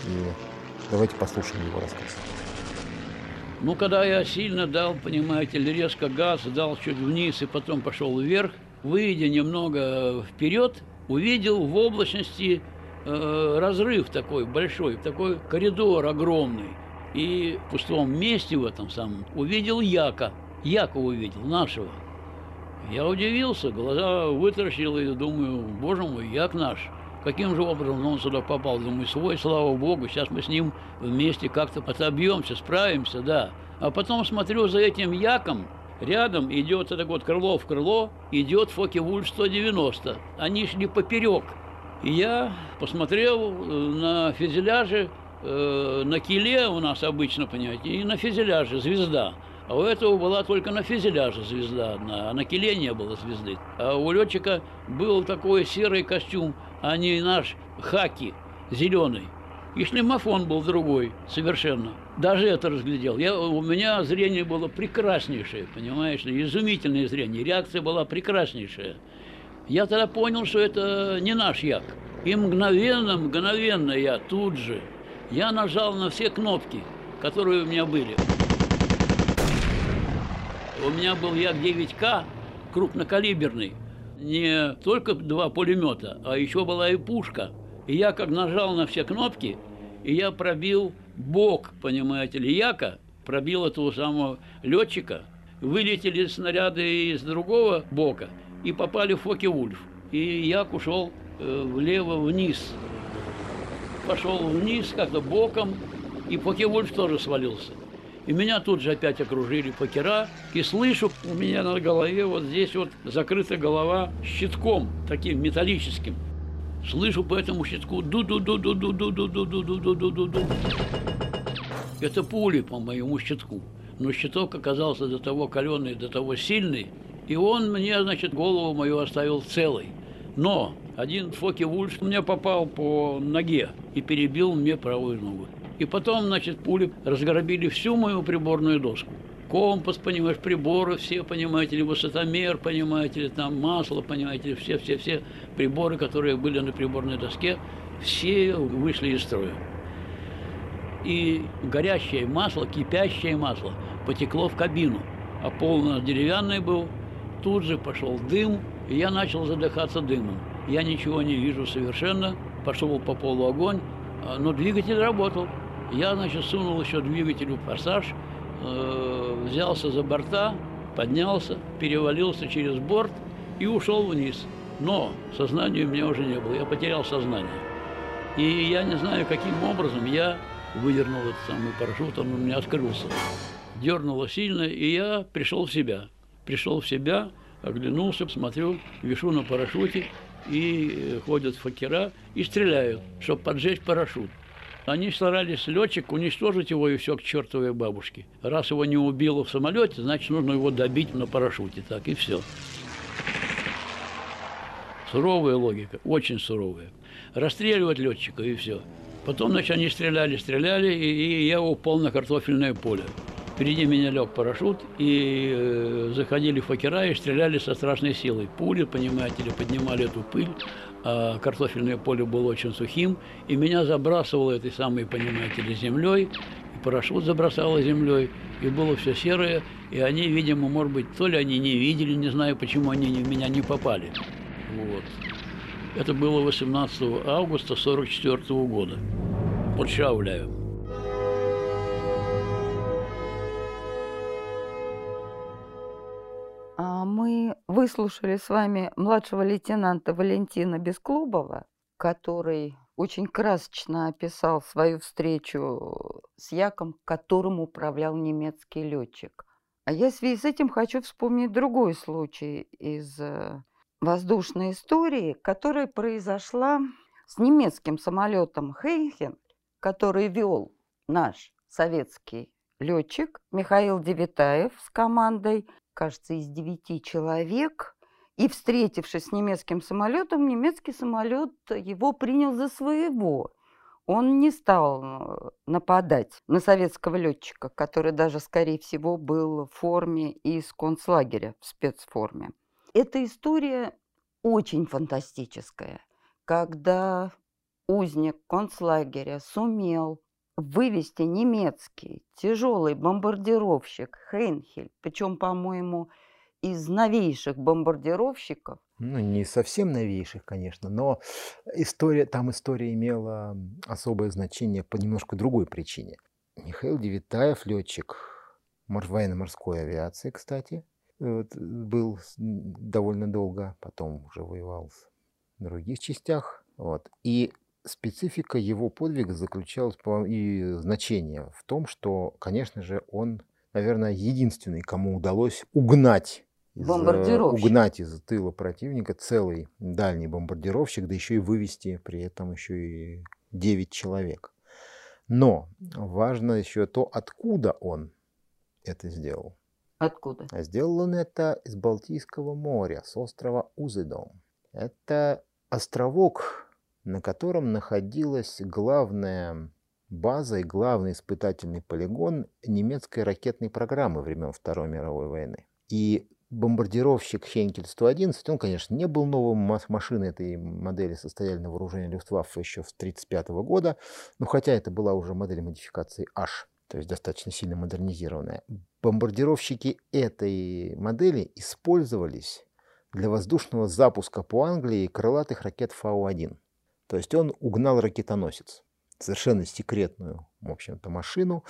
И давайте послушаем его рассказ. Ну, когда я сильно дал, понимаете, или резко газ, дал чуть вниз и потом пошел вверх, выйдя немного вперед, увидел в облачности э, разрыв такой большой, такой коридор огромный. И в пустом месте в этом самом увидел Яка. Яка увидел, нашего. Я удивился, глаза вытаращил и думаю, боже мой, Як наш. Каким же образом он сюда попал? Думаю, свой, слава богу, сейчас мы с ним вместе как-то отобьемся, справимся, да. А потом смотрю за этим Яком, рядом идет это вот крыло в крыло, идет Фоке-Вульф 190. Они шли поперек. И я посмотрел э, на фюзеляже, э, на киле у нас обычно, понимаете, и на фюзеляже звезда. А у этого была только на фюзеляже звезда одна, а на киле не было звезды. А у летчика был такой серый костюм, а не наш хаки зеленый. И шлемофон был другой совершенно. Даже это разглядел. Я, у меня зрение было прекраснейшее, понимаешь изумительное зрение. Реакция была прекраснейшая. Я тогда понял, что это не наш як. И мгновенно, мгновенно я тут же, я нажал на все кнопки, которые у меня были. У меня был Як-9К крупнокалиберный. Не только два пулемета, а еще была и пушка. И я как нажал на все кнопки, и я пробил бок, понимаете ли, Яка, пробил этого самого летчика. Вылетели снаряды из другого бока и попали в Фоке-Вульф. И Як ушел э, влево-вниз. Пошел вниз как-то боком, и Фоке-Вульф тоже свалился. И меня тут же опять окружили покера. И слышу, у меня на голове вот здесь вот закрыта голова щитком, таким металлическим. Слышу по этому щитку ду ду ду ду ду ду ду ду ду ду ду ду ду ду Это пули по моему щитку. Но щиток оказался до того каленый, до того сильный, и он мне, значит, голову мою оставил целой. Но один Фоки Вульф мне попал по ноге и перебил мне правую ногу. И потом, значит, пули разгробили всю мою приборную доску. Компас, понимаешь, приборы все, понимаете ли, высотомер, понимаете ли, там масло, понимаете ли, все-все-все приборы, которые были на приборной доске, все вышли из строя. И горящее масло, кипящее масло потекло в кабину, а пол у нас деревянный был. Тут же пошел дым, и я начал задыхаться дымом. Я ничего не вижу совершенно, пошел по полу огонь, а, но двигатель работал. Я, значит, сунул еще двигателю форсаж, э, взялся за борта, поднялся, перевалился через борт и ушел вниз. Но сознания у меня уже не было, я потерял сознание. И я не знаю, каким образом я выдернул этот самый парашют, он у меня открылся. Дернуло сильно, и я пришел в себя. Пришел в себя, оглянулся, смотрю, вешу на парашюте, и э, ходят факера и стреляют, чтобы поджечь парашют. Они старались летчик уничтожить его и все к чертовой бабушке. Раз его не убило в самолете, значит, нужно его добить на парашюте. Так и все. Суровая логика, очень суровая. Расстреливать летчика и все. Потом, значит, они стреляли, стреляли, и, и я упал на картофельное поле. Впереди меня лег парашют, и э, заходили факера и стреляли со страшной силой. Пули, понимаете ли, поднимали эту пыль, а картофельное поле было очень сухим, и меня забрасывало этой самой, понимаете ли, землей, и парашют забросало землей, и было все серое, и они, видимо, может быть, то ли они не видели, не знаю, почему они в меня не попали. Вот. Это было 18 августа 1944 года под Шауляем. Мы выслушали с вами младшего лейтенанта Валентина Бесклубова, который очень красочно описал свою встречу с Яком, которым управлял немецкий летчик. А я в связи с этим хочу вспомнить другой случай из э, воздушной истории, которая произошла с немецким самолетом Хейхен, который вел наш советский летчик Михаил Девитаев с командой кажется, из девяти человек. И, встретившись с немецким самолетом, немецкий самолет его принял за своего. Он не стал э, нападать на советского летчика, который даже, скорее всего, был в форме из концлагеря, в спецформе. Эта история очень фантастическая, когда узник концлагеря сумел вывести немецкий тяжелый бомбардировщик Хейнхель, причем, по-моему, из новейших бомбардировщиков. Ну, не совсем новейших, конечно, но история, там история имела особое значение по немножко другой причине. Михаил Девитаев, летчик военно-морской авиации, кстати, вот, был довольно долго, потом уже воевал в других частях. Вот. И специфика его подвига заключалась и значение в том, что, конечно же, он, наверное, единственный, кому удалось угнать из, угнать из тыла противника целый дальний бомбардировщик, да еще и вывести при этом еще и 9 человек. Но важно еще то, откуда он это сделал. Откуда? А сделал он это из Балтийского моря, с острова Узедом. Это островок на котором находилась главная база и главный испытательный полигон немецкой ракетной программы времен Второй мировой войны. И бомбардировщик Хенкель-111, он, конечно, не был новым, машины этой модели состояли на вооружении Люфтваффе еще с 1935 года, но хотя это была уже модель модификации H, то есть достаточно сильно модернизированная. Бомбардировщики этой модели использовались для воздушного запуска по Англии крылатых ракет Фау-1. То есть он угнал ракетоносец, совершенно секретную, в общем-то, машину.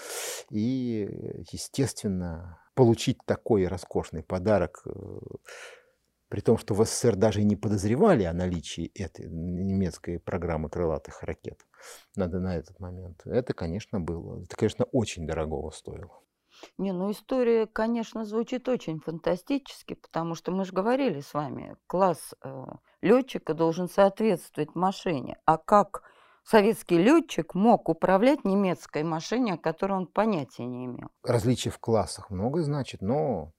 И, естественно, получить такой роскошный подарок, э, при том, что в СССР даже и не подозревали о наличии этой немецкой программы крылатых ракет надо на этот момент. Это, конечно, было. Это, конечно, очень дорогого стоило. Не, ну история, конечно, звучит очень фантастически, потому что мы же говорили с вами, класс э, летчика должен соответствовать машине. А как советский летчик мог управлять немецкой машиной, о которой он понятия не имел? Различий в классах много значит, но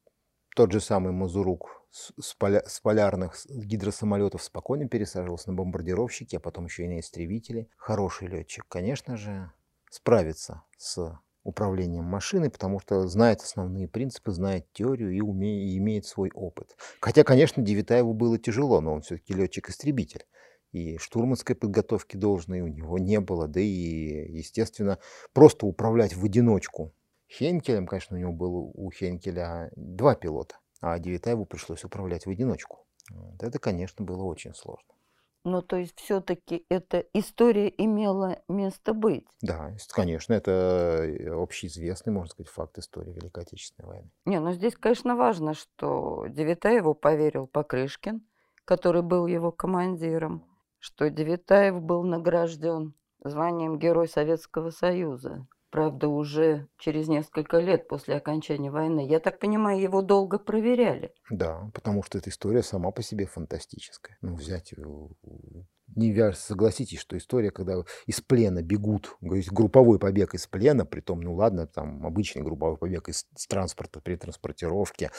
тот же самый Мазурук с, поля, с полярных гидросамолетов спокойно пересаживался на бомбардировщики, а потом еще и на истребители. Хороший летчик, конечно же, справится с управлением машиной, потому что знает основные принципы, знает теорию и, уме, и имеет свой опыт. Хотя, конечно, Девитаеву было тяжело, но он все-таки летчик-истребитель. И штурманской подготовки должной у него не было, да и, естественно, просто управлять в одиночку Хенкелем, конечно, у него было у Хенкеля два пилота, а Девитаеву пришлось управлять в одиночку. Вот это, конечно, было очень сложно. Ну, то есть все-таки эта история имела место быть. Да, конечно, это общеизвестный, можно сказать, факт истории Великой Отечественной войны. Не, ну здесь, конечно, важно, что Девитаеву поверил Покрышкин, который был его командиром, что Девитаев был награжден званием Герой Советского Союза. Правда, уже через несколько лет после окончания войны. Я так понимаю, его долго проверяли. Да, потому что эта история сама по себе фантастическая. Ну, взять не вяж, согласитесь, что история, когда из плена бегут, групповой побег из плена, при том, ну ладно, там обычный групповой побег из транспорта при транспортировке,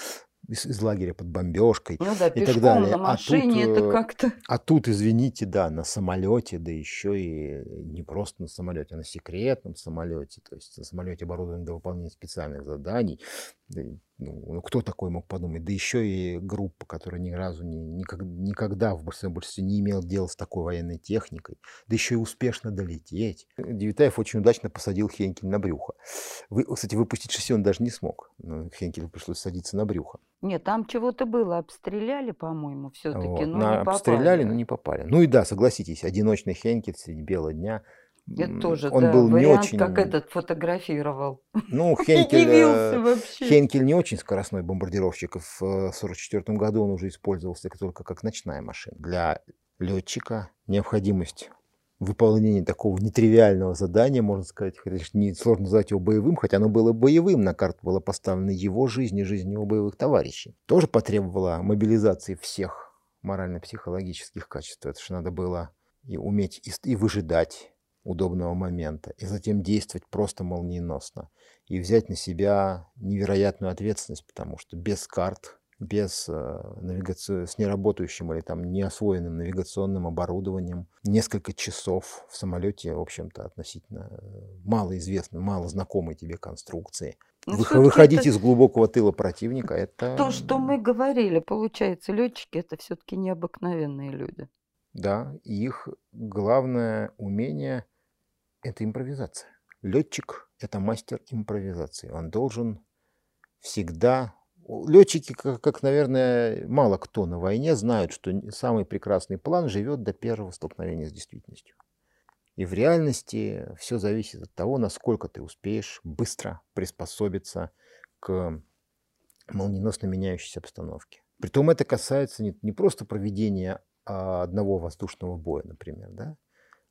из, из лагеря под бомбежкой ну да, и так далее. на машине а тут, это э, как-то... А тут, извините, да, на самолете, да еще и не просто на самолете, а на секретном самолете, то есть на самолете оборудованном для выполнения специальных заданий. Да, ну, ну, кто такой мог подумать? Да еще и группа, которая ни разу не, никак, никогда в большинстве не имела дела с такой военной техникой, да еще и успешно долететь. Девитаев очень удачно посадил Хенкель на брюхо. Вы, кстати, выпустить шасси он даже не смог. Хенкелю пришлось садиться на брюхо. Нет, там чего-то было, обстреляли, по-моему, все-таки, Вот. но На- не попали. обстреляли, но не попали. Ну и да, согласитесь, одиночный Хенкель среди бела дня. Это тоже, он да, был не вариант, очень... как этот фотографировал. Ну, <laughs> Не Хенкель, э. Хенкель не очень скоростной бомбардировщик. В 1944 году он уже использовался только как ночная машина. Для летчика необходимость выполнения такого нетривиального задания, можно сказать, хотя не сложно назвать его боевым, хотя оно было боевым, на карту была поставлена его жизнь и жизнь его боевых товарищей. Тоже потребовала мобилизации всех морально-психологических качеств. Это же надо было и уметь и, и выжидать удобного момента, и затем действовать просто молниеносно, и взять на себя невероятную ответственность, потому что без карт, без э, навигации, с неработающим или там неосвоенным навигационным оборудованием, несколько часов в самолете, в общем-то, относительно э, малоизвестной, мало знакомой тебе конструкции. Ну, Вых- всё-таки выходить это из глубокого тыла противника, это... То, что мы говорили, получается, летчики это все-таки необыкновенные люди. Да, их главное умение – это импровизация. Летчик – это мастер импровизации. Он должен всегда... Летчики, как, как, наверное, мало кто на войне знают, что самый прекрасный план живет до первого столкновения с действительностью. И в реальности все зависит от того, насколько ты успеешь быстро приспособиться к молниеносно меняющейся обстановке. Притом это касается не, не просто проведения а, одного воздушного боя, например, да,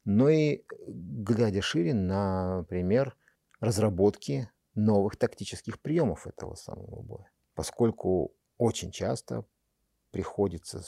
но и глядя шире, например, разработки новых тактических приемов этого самого боя. Поскольку очень часто приходится,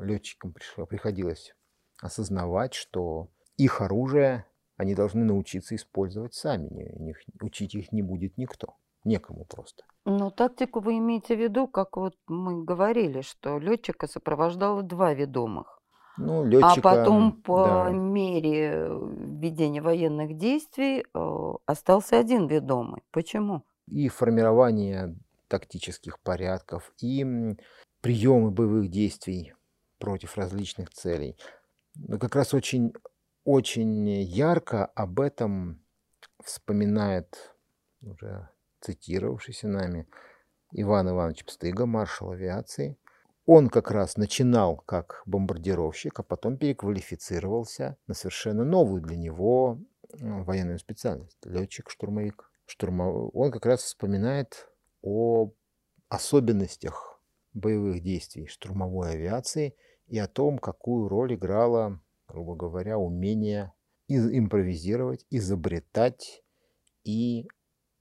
летчикам пришло- приходилось осознавать, что их оружие они должны научиться использовать сами. Не- них- учить их не будет никто. Некому просто. Но тактику вы имеете в виду, как вот мы говорили, что летчика сопровождало два ведомых. Ну, А летчика, потом по да, мере э, ведения военных действий э, остался один ведомый. Почему? и формирование тактических порядков, и приемы боевых действий против различных целей. Но как раз очень, очень ярко об этом вспоминает уже цитировавшийся нами Иван Иванович Пстыга, маршал авиации. Он как раз начинал как бомбардировщик, а потом переквалифицировался на совершенно новую для него военную специальность. Летчик-штурмовик. Штурмов... Он как раз вспоминает о особенностях боевых действий штурмовой авиации и о том, какую роль играло, грубо говоря, умение из- импровизировать, изобретать и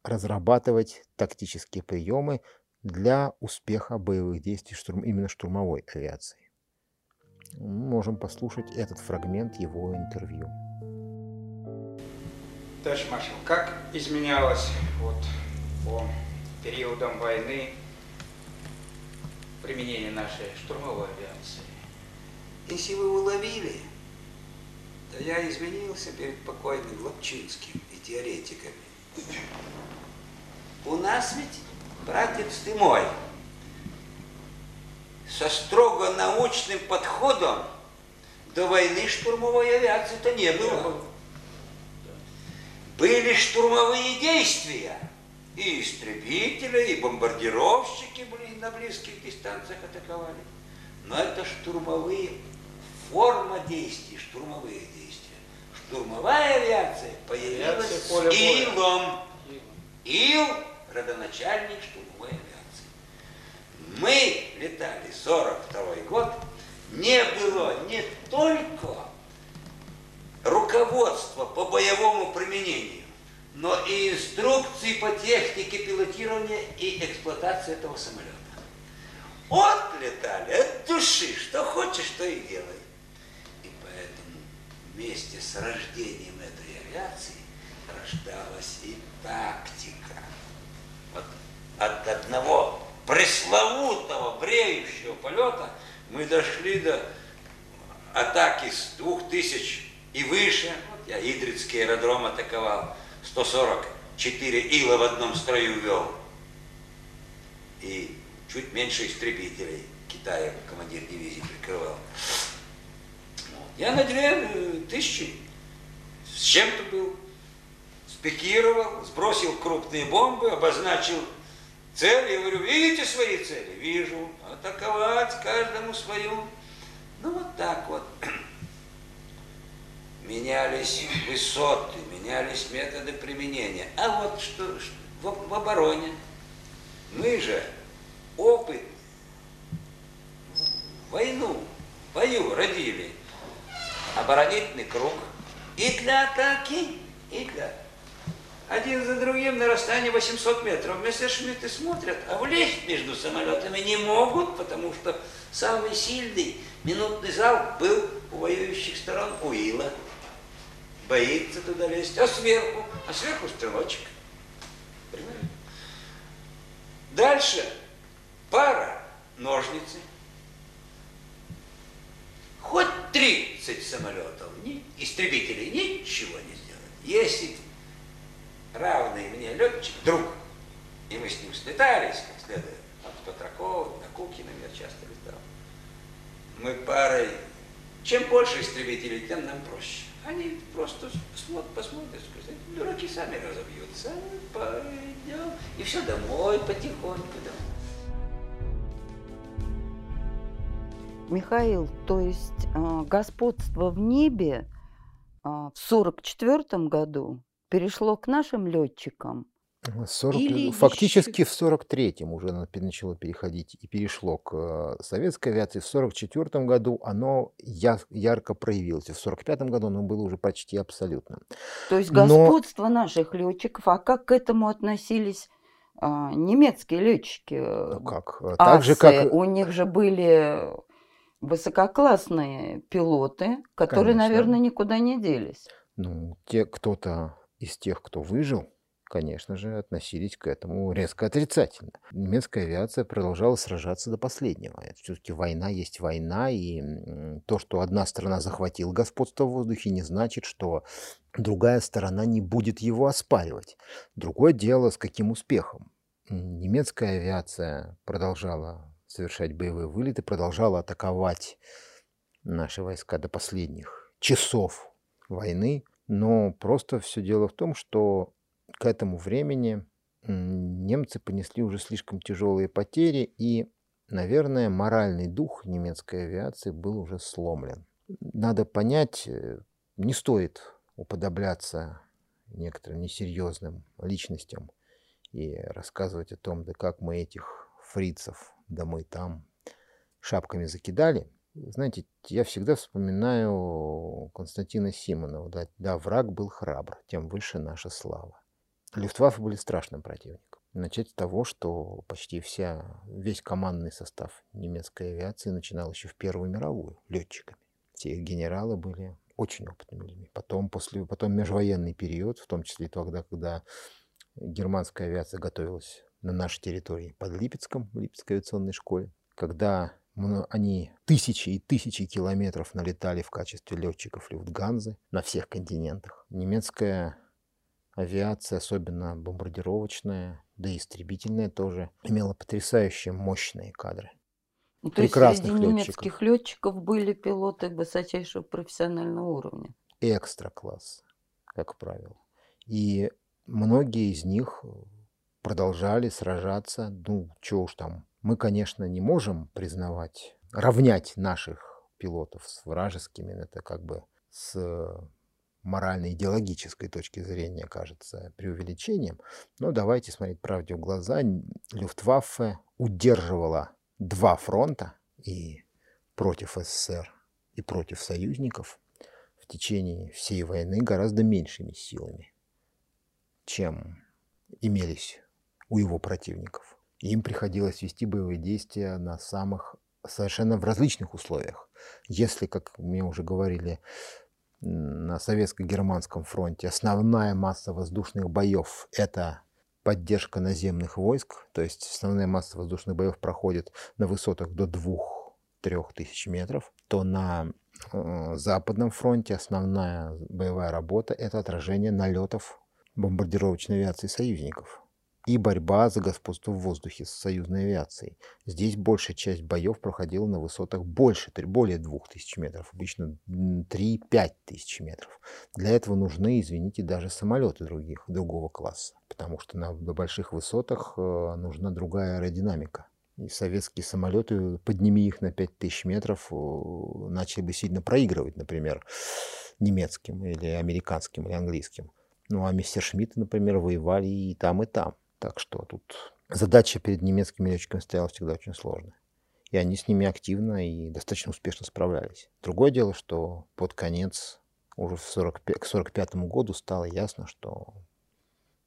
разрабатывать тактические приемы для успеха боевых действий штурм, именно штурмовой авиации. Мы можем послушать этот фрагмент его интервью. Товарищ маршал, как изменялось вот по периодам войны применение нашей штурмовой авиации? Если вы уловили, то я извинился перед покойным Лапчинским и теоретиками. У нас ведь, братец ты мой, со строго научным подходом до войны штурмовой авиации-то не было. Были штурмовые действия. И истребители, и бомбардировщики были на близких дистанциях атаковали. Но это штурмовые форма действий, штурмовые действия. Штурмовая авиация появилась с Илом. Ил – родоначальник штурмовой авиации. Мы летали 42 год, не было и инструкции по технике пилотирования и эксплуатации этого самолета. Вот летали от души, что хочешь, то и делай. И поэтому вместе с рождением этой авиации рождалась и тактика. Вот от одного пресловутого бреющего полета мы дошли до атаки с двух тысяч и выше. Вот я Идрицкий аэродром атаковал, 144 ила в одном строю вел. И чуть меньше истребителей Китая командир дивизии прикрывал. Я на две э, тысячи с чем-то был. Спикировал, сбросил крупные бомбы, обозначил цель. Я говорю, видите свои цели? Вижу. Атаковать каждому свою. Ну вот так вот. Менялись высоты, менялись методы применения. А вот что, что в, в обороне. Мы же опыт, войну, бою родили. Оборонительный круг и для атаки, и для... Один за другим на расстоянии 800 метров. Мессершмитты смотрят, а влезть между самолетами не могут, потому что самый сильный минутный залп был у воюющих сторон у Ила. Боится туда лезть. А сверху? А сверху стрелочек. Понимаете? Дальше пара ножницы. Хоть 30 самолетов, ни, истребителей ничего не сделать. Если равный мне летчик, друг, и мы с ним слетались, как следует, от Патракова до Кукина я часто летал. Мы парой, чем больше истребителей, тем нам проще. Они просто посмотрят, посмотрят, скажут, дураки сами разобьются, пойдем, и все домой потихоньку, домой. Михаил, то есть э, господство в небе э, в 1944 году перешло к нашим летчикам. 40, Или фактически в 43-м уже начало переходить и перешло к э, советской авиации. В 44 году оно ярко проявилось. В 45 году оно было уже почти абсолютным. То есть Но- господство наших летчиков, а как к этому относились а, немецкие летчики? Ну как? э, Так же, Асы? как... У них же были высококлассные пилоты, которые, Конечно. наверное, никуда не делись. Ну, те, кто-то из тех, кто выжил, конечно же, относились к этому резко отрицательно. Немецкая авиация продолжала сражаться до последнего. Все-таки война есть война, и то, что одна сторона захватила господство в воздухе, не значит, что другая сторона не будет его оспаривать. Другое дело, с каким успехом. Немецкая авиация продолжала совершать боевые вылеты, продолжала атаковать наши войска до последних часов войны, но просто все дело в том, что к этому времени немцы понесли уже слишком тяжелые потери, и, наверное, моральный дух немецкой авиации был уже сломлен. Надо понять, э, не стоит уподобляться некоторым несерьезным личностям и рассказывать о том, да как мы этих фрицев, да мы там шапками закидали. Знаете, я всегда вспоминаю Константина Симонова. Да, да, враг был храбр, тем выше наша слава. Люфтваффе были страшным противником. Начать с того, что почти вся, весь командный состав немецкой авиации начинал еще в Первую мировую летчиками. Все их генералы были очень опытными людьми. Потом, после, потом межвоенный период, в том числе тогда, когда германская авиация готовилась на нашей территории под Липецком, в Липецкой авиационной школе, когда они тысячи и тысячи километров налетали в качестве летчиков Люфтганзы на всех континентах. Немецкая авиация, особенно бомбардировочная, да и истребительная тоже, имела потрясающе мощные кадры. Ну, то Прекрасных есть среди летчиков. немецких летчиков были пилоты высочайшего профессионального уровня. Экстра-класс, как правило. И многие из них продолжали сражаться. Ну, что уж там. Мы, конечно, не можем признавать, равнять наших пилотов с вражескими. Это как бы с морально-идеологической точки зрения кажется преувеличением. Но давайте смотреть правде в глаза. Люфтваффе удерживала два фронта и против СССР, и против союзников в течение всей войны гораздо меньшими силами, чем имелись у его противников. Им приходилось вести боевые действия на самых совершенно в различных условиях. Если, как мне уже говорили, на советско-германском фронте. Основная масса воздушных боев – это поддержка наземных войск, то есть основная масса воздушных боев проходит на высотах до 2-3 тысяч метров, то на э, Западном фронте основная боевая работа – это отражение налетов бомбардировочной авиации союзников и борьба за господство в воздухе с союзной авиацией. Здесь большая часть боев проходила на высотах больше, более 2000 метров, обычно 3-5 тысяч метров. Для этого нужны, извините, даже самолеты других, другого класса, потому что на, больших высотах э, нужна другая аэродинамика. И советские самолеты, подними их на 5000 метров, э, начали бы сильно проигрывать, например, немецким или американским или английским. Ну а мистер Шмидты, например, воевали и там, и там. Так что тут задача перед немецкими летчиками стояла всегда очень сложная. И они с ними активно и достаточно успешно справлялись. Другое дело, что под конец, уже в 45, к 1945 году стало ясно, что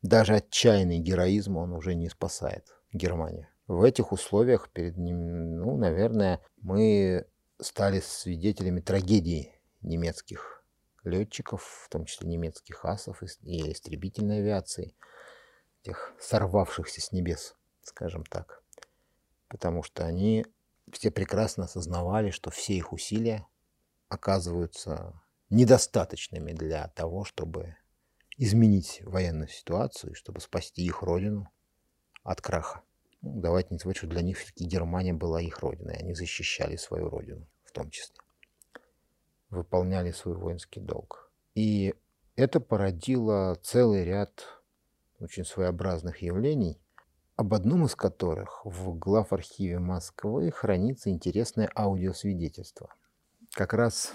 даже отчаянный героизм он уже не спасает Германию. В этих условиях перед ним, ну, наверное, мы стали свидетелями трагедии немецких летчиков, в том числе немецких асов и истребительной авиации – тех сорвавшихся с небес, скажем так. Потому что они все прекрасно осознавали, что все их усилия оказываются недостаточными для того, чтобы изменить военную ситуацию, чтобы спасти их родину от краха. Ну, давайте не забывать, что для них все-таки Германия была их родиной. Они защищали свою родину в том числе. Выполняли свой воинский долг. И это породило целый ряд очень своеобразных явлений, об одном из которых в главархиве Москвы хранится интересное аудиосвидетельство. Как раз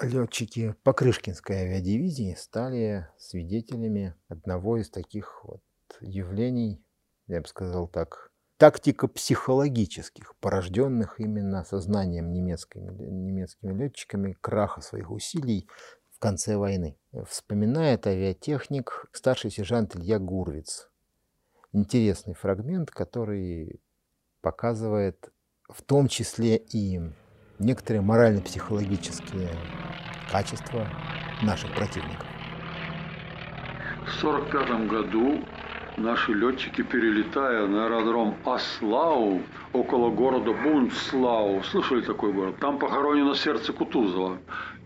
летчики Покрышкинской авиадивизии стали свидетелями одного из таких вот явлений, я бы сказал так, тактико-психологических, порожденных именно сознанием немецкими, немецкими летчиками краха своих усилий конце войны. Вспоминает авиатехник старший сержант Илья Гурвиц. Интересный фрагмент, который показывает в том числе и некоторые морально-психологические качества наших противников. В 1945 году наши летчики, перелетая на аэродром Аслау, около города Бунцлау, слышали такой город? Там похоронено сердце Кутузова.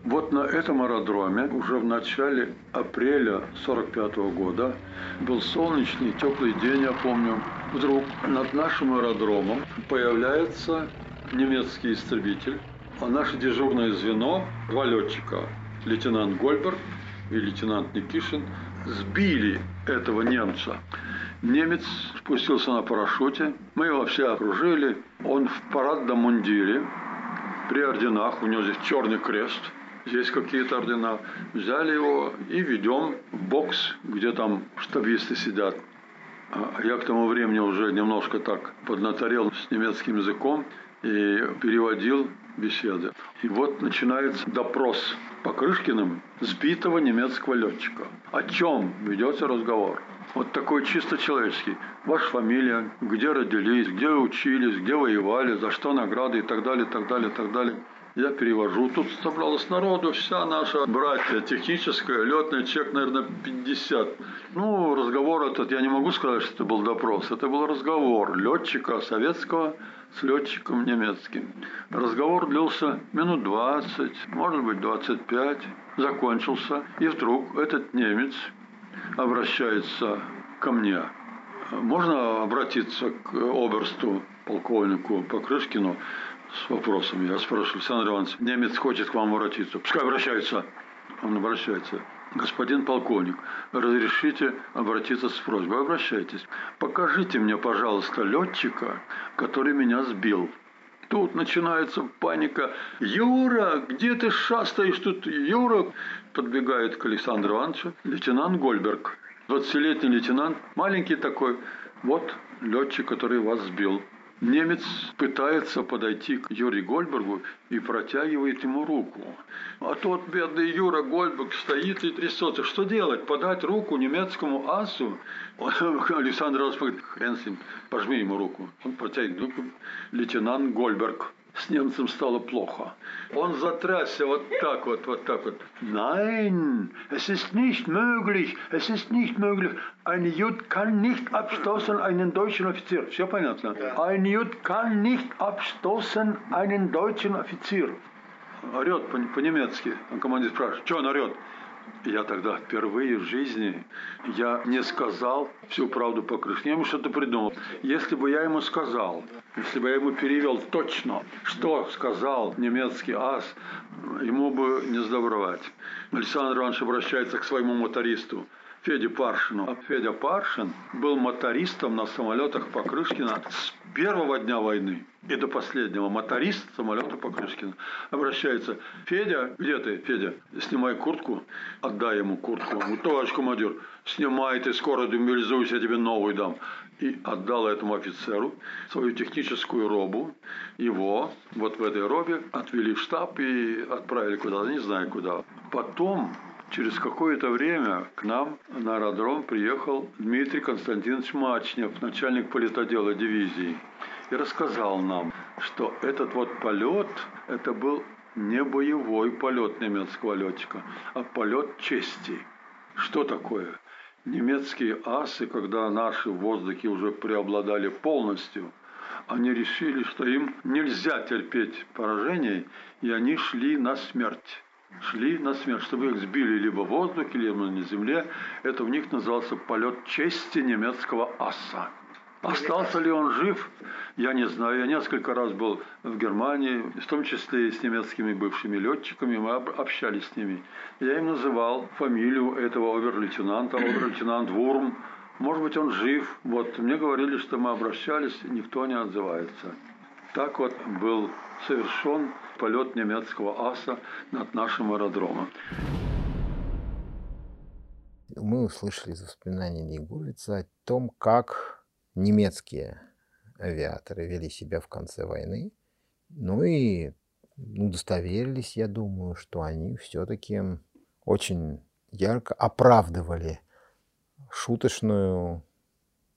Вот на этом аэродроме уже в начале апреля 45 года был солнечный, теплый день, я помню. Вдруг над нашим аэродромом появляется немецкий истребитель, а наше дежурное звено, два летчика, лейтенант Гольберг и лейтенант Никишин, сбили этого немца. Немец спустился на парашюте, мы его все окружили, он в парадном мундире, при орденах, у него здесь черный крест, здесь какие-то ордена. Взяли его и ведем в бокс, где там штабисты сидят. А я к тому времени уже немножко так поднаторел с немецким языком и переводил беседы. И вот начинается допрос Покрышкиным сбитого немецкого летчика. О чем ведется разговор? Вот такой чисто человеческий. Ваша фамилия, где родились, где учились, где воевали, за что награды и так далее, так далее, так далее. Я перевожу. Тут собралось народу вся наша братья, техническая, летный чек, наверное, 50. Ну, разговор этот, я не могу сказать, что это был допрос. Это был разговор летчика советского с летчиком немецким. Разговор длился минут 20, может быть, 25. Закончился. И вдруг этот немец обращается ко мне. Можно обратиться к оберсту, полковнику Покрышкину? с вопросом. Я спрашиваю, Александр Иванович, немец хочет к вам обратиться. Пускай обращается. Он обращается. Господин полковник, разрешите обратиться с просьбой. Обращайтесь. Покажите мне, пожалуйста, летчика, который меня сбил. Тут начинается паника. Юра, где ты шастаешь тут? Юра подбегает к Александру Ивановичу. Лейтенант Гольберг. 20-летний лейтенант, маленький такой. Вот летчик, который вас сбил. Немец пытается подойти к Юрию Гольбергу и протягивает ему руку. А тот бедный Юра Гольберг стоит и трясется. Что делать? Подать руку немецкому асу? <laughs> Александр Росберг, хрен пожми ему руку. Он протягивает руку. Лейтенант Гольберг с немцем стало плохо. Он затрясся вот так вот, вот так вот. Nein, es ist nicht möglich, es ist nicht möglich. Ein Jud kann nicht abstoßen einen deutschen Offizier. Все понятно? Ein Jud kann nicht abstoßen einen deutschen Offizier. Орет по-немецки. Он командир спрашивает, что он орет? Я тогда впервые в жизни, я не сказал всю правду по крыше. Я ему что-то придумал. Если бы я ему сказал, если бы я ему перевел точно, что сказал немецкий ас, ему бы не сдобровать. Александр Иванович обращается к своему мотористу. Феде Паршину. А Федя Паршин был мотористом на самолетах Покрышкина с первого дня войны и до последнего. Моторист самолета Покрышкина. Обращается. Федя, где ты, Федя? Снимай куртку. Отдай ему куртку. Ну, товарищ командир, снимай ты, скоро демобилизуйся, я тебе новую дам. И отдал этому офицеру свою техническую робу. Его вот в этой робе отвели в штаб и отправили куда-то, не знаю куда. Потом Через какое-то время к нам на аэродром приехал Дмитрий Константинович Мачнев, начальник политодела дивизии, и рассказал нам, что этот вот полет, это был не боевой полет немецкого летчика, а полет чести. Что такое? Немецкие асы, когда наши в воздухе уже преобладали полностью, они решили, что им нельзя терпеть поражений, и они шли на смерть шли на смерть, чтобы их сбили либо в воздухе, либо на земле. Это в них назывался полет чести немецкого аса. Остался ли он жив, я не знаю. Я несколько раз был в Германии, в том числе и с немецкими бывшими летчиками, мы общались с ними. Я им называл фамилию этого обер-лейтенанта, обер-лейтенант Вурм. Может быть, он жив. Вот мне говорили, что мы обращались, никто не отзывается. Так вот был совершен полет немецкого аса над нашим аэродромом. Мы услышали из воспоминаний Лигурица о том, как немецкие авиаторы вели себя в конце войны. Ну и удостоверились, я думаю, что они все-таки очень ярко оправдывали шуточную,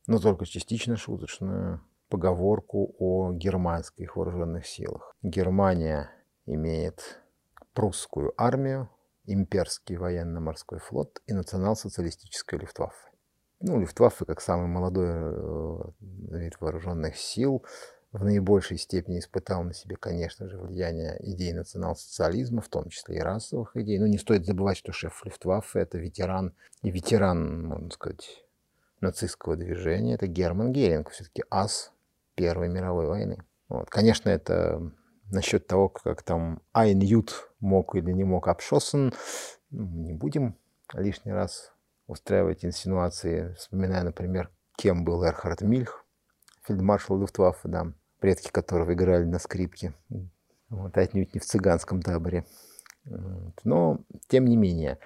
но только частично шуточную поговорку о германских вооруженных силах. Германия имеет прусскую армию, имперский военно-морской флот и национал-социалистическое Люфтваффе. Ну, Люфтваффе, как самый молодой э, вид вооруженных сил, в наибольшей степени испытал на себе, конечно же, влияние идей национал-социализма, в том числе и расовых идей. Но не стоит забывать, что шеф Люфтваффе – это ветеран, и ветеран, можно сказать, нацистского движения, это Герман Геринг, все-таки ас Первой мировой войны. Вот. Конечно, это насчет того, как там Айн Ют мог или не мог Апшоссен, ну, не будем лишний раз устраивать инсинуации, вспоминая, например, кем был Эрхард Мильх, фельдмаршал Люфтваффе, да, предки которого играли на скрипке, вот, отнюдь не в цыганском таборе. Но, тем не менее,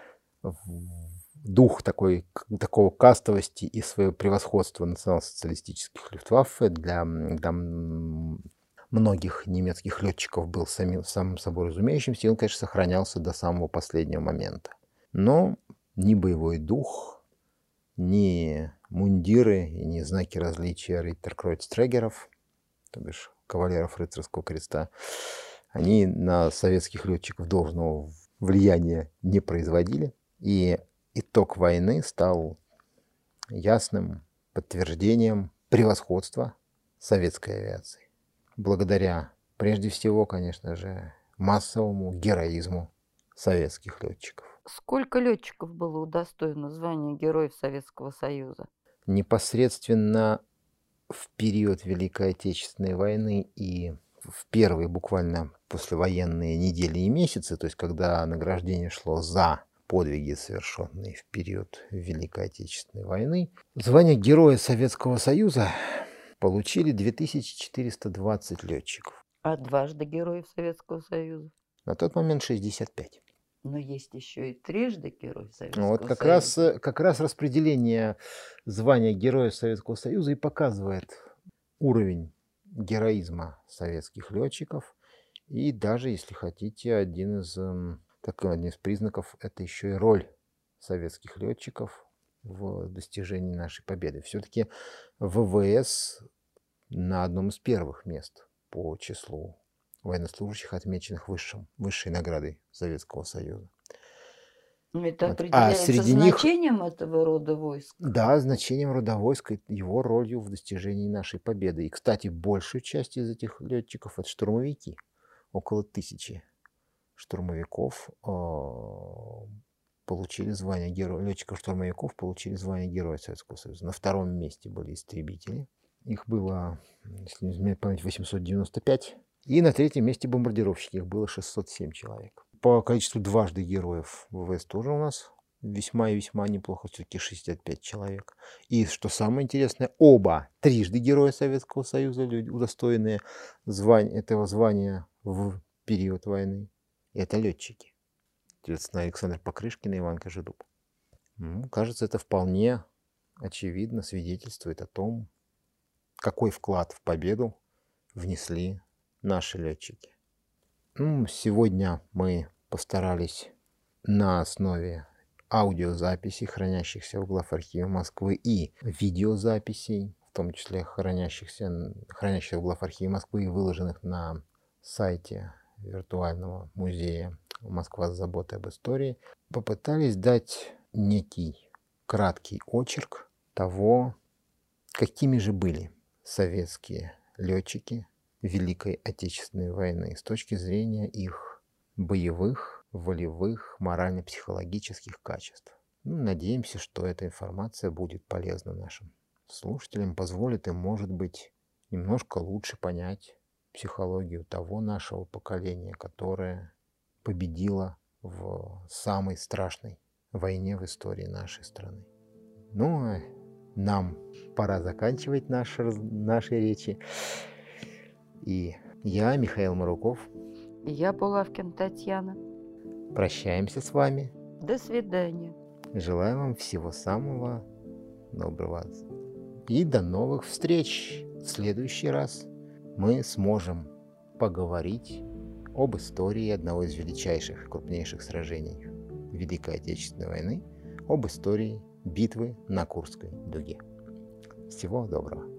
дух такой, такого кастовости и свое превосходство национал-социалистических Люфтваффе для, для многих немецких летчиков был самим, самым собой разумеющимся, и он, конечно, сохранялся до самого последнего момента. Но ни боевой дух, ни мундиры и ни знаки различия риттеркройцтрегеров, то бишь кавалеров рыцарского креста, они на советских летчиков должного влияния не производили. И итог войны стал ясным подтверждением превосходства советской авиации. Благодаря, прежде всего, конечно же, массовому героизму советских летчиков. Сколько летчиков было удостоено звания Героев Советского Союза? Непосредственно в период Великой Отечественной войны и в первые буквально послевоенные недели и месяцы, то есть когда награждение шло за подвиги, совершенные в период Великой Отечественной войны, звание Героя Советского Союза получили 2420 летчиков. А дважды Героев Советского Союза? На тот момент 65. Но есть еще и трижды Герой Советского Ну, вот как Союза. раз, э, как раз распределение звания Героя Советского Союза и показывает уровень героизма советских летчиков. И даже, если хотите, один из, эм, так, один из признаков – это еще и роль советских летчиков в достижении нашей победы. Все-таки ВВС на одном из первых мест по числу военнослужащих, отмеченных высшим, высшей наградой Советского Союза. Ну, Это Вот. А среди них- значением этого рода войск. Да, значением рода войск и его ролью в достижении нашей победы. И, кстати, большую часть из этих летчиков это штурмовики. Около тысячи штурмовиков э, получили звание героя. Летчиков-штурмовиков получили звание Героя Советского Союза. На втором месте были истребители. Их было, если не изменяет память, 895. И на третьем месте бомбардировщики. Их было 607 человек. По количеству дважды героев ВВС тоже у нас весьма и весьма неплохо. Все-таки 65 человек. И что самое интересное, оба трижды Героя Советского Союза, люди, удостоенные звань, этого звания в период войны, это летчики. Соответственно, Александр Покрышкин и Иван Кожедуб. Ну, кажется, это вполне очевидно свидетельствует о том, какой вклад в победу внесли наши летчики. Ну, сегодня мы постарались на основе аудиозаписей, хранящихся в главархиве Москвы, и видеозаписей, в том числе хранящихся, хранящихся в главархиве Москвы и выложенных на сайте виртуального музея «Москва с заботой об истории», попытались дать некий краткий очерк того, какими же были советские летчики Великой Отечественной войны с точки зрения их боевых, волевых, морально-психологических качеств. Ну, надеемся, что эта информация будет полезна нашим слушателям, позволит им, может быть, немножко лучше понять психологию того нашего поколения, которое победило в самой страшной войне в истории нашей страны. Ну, а нам пора заканчивать наши, наши речи. И я, Михаил Маруков, И Я Булавкин Татьяна. прощаемся с вами. До свидания. Желаю вам всего самого доброго. И до новых встреч. В следующий раз мы сможем поговорить об истории одного из величайших и крупнейших сражений Великой Отечественной войны, об истории битвы на Курской дуге. Всего доброго.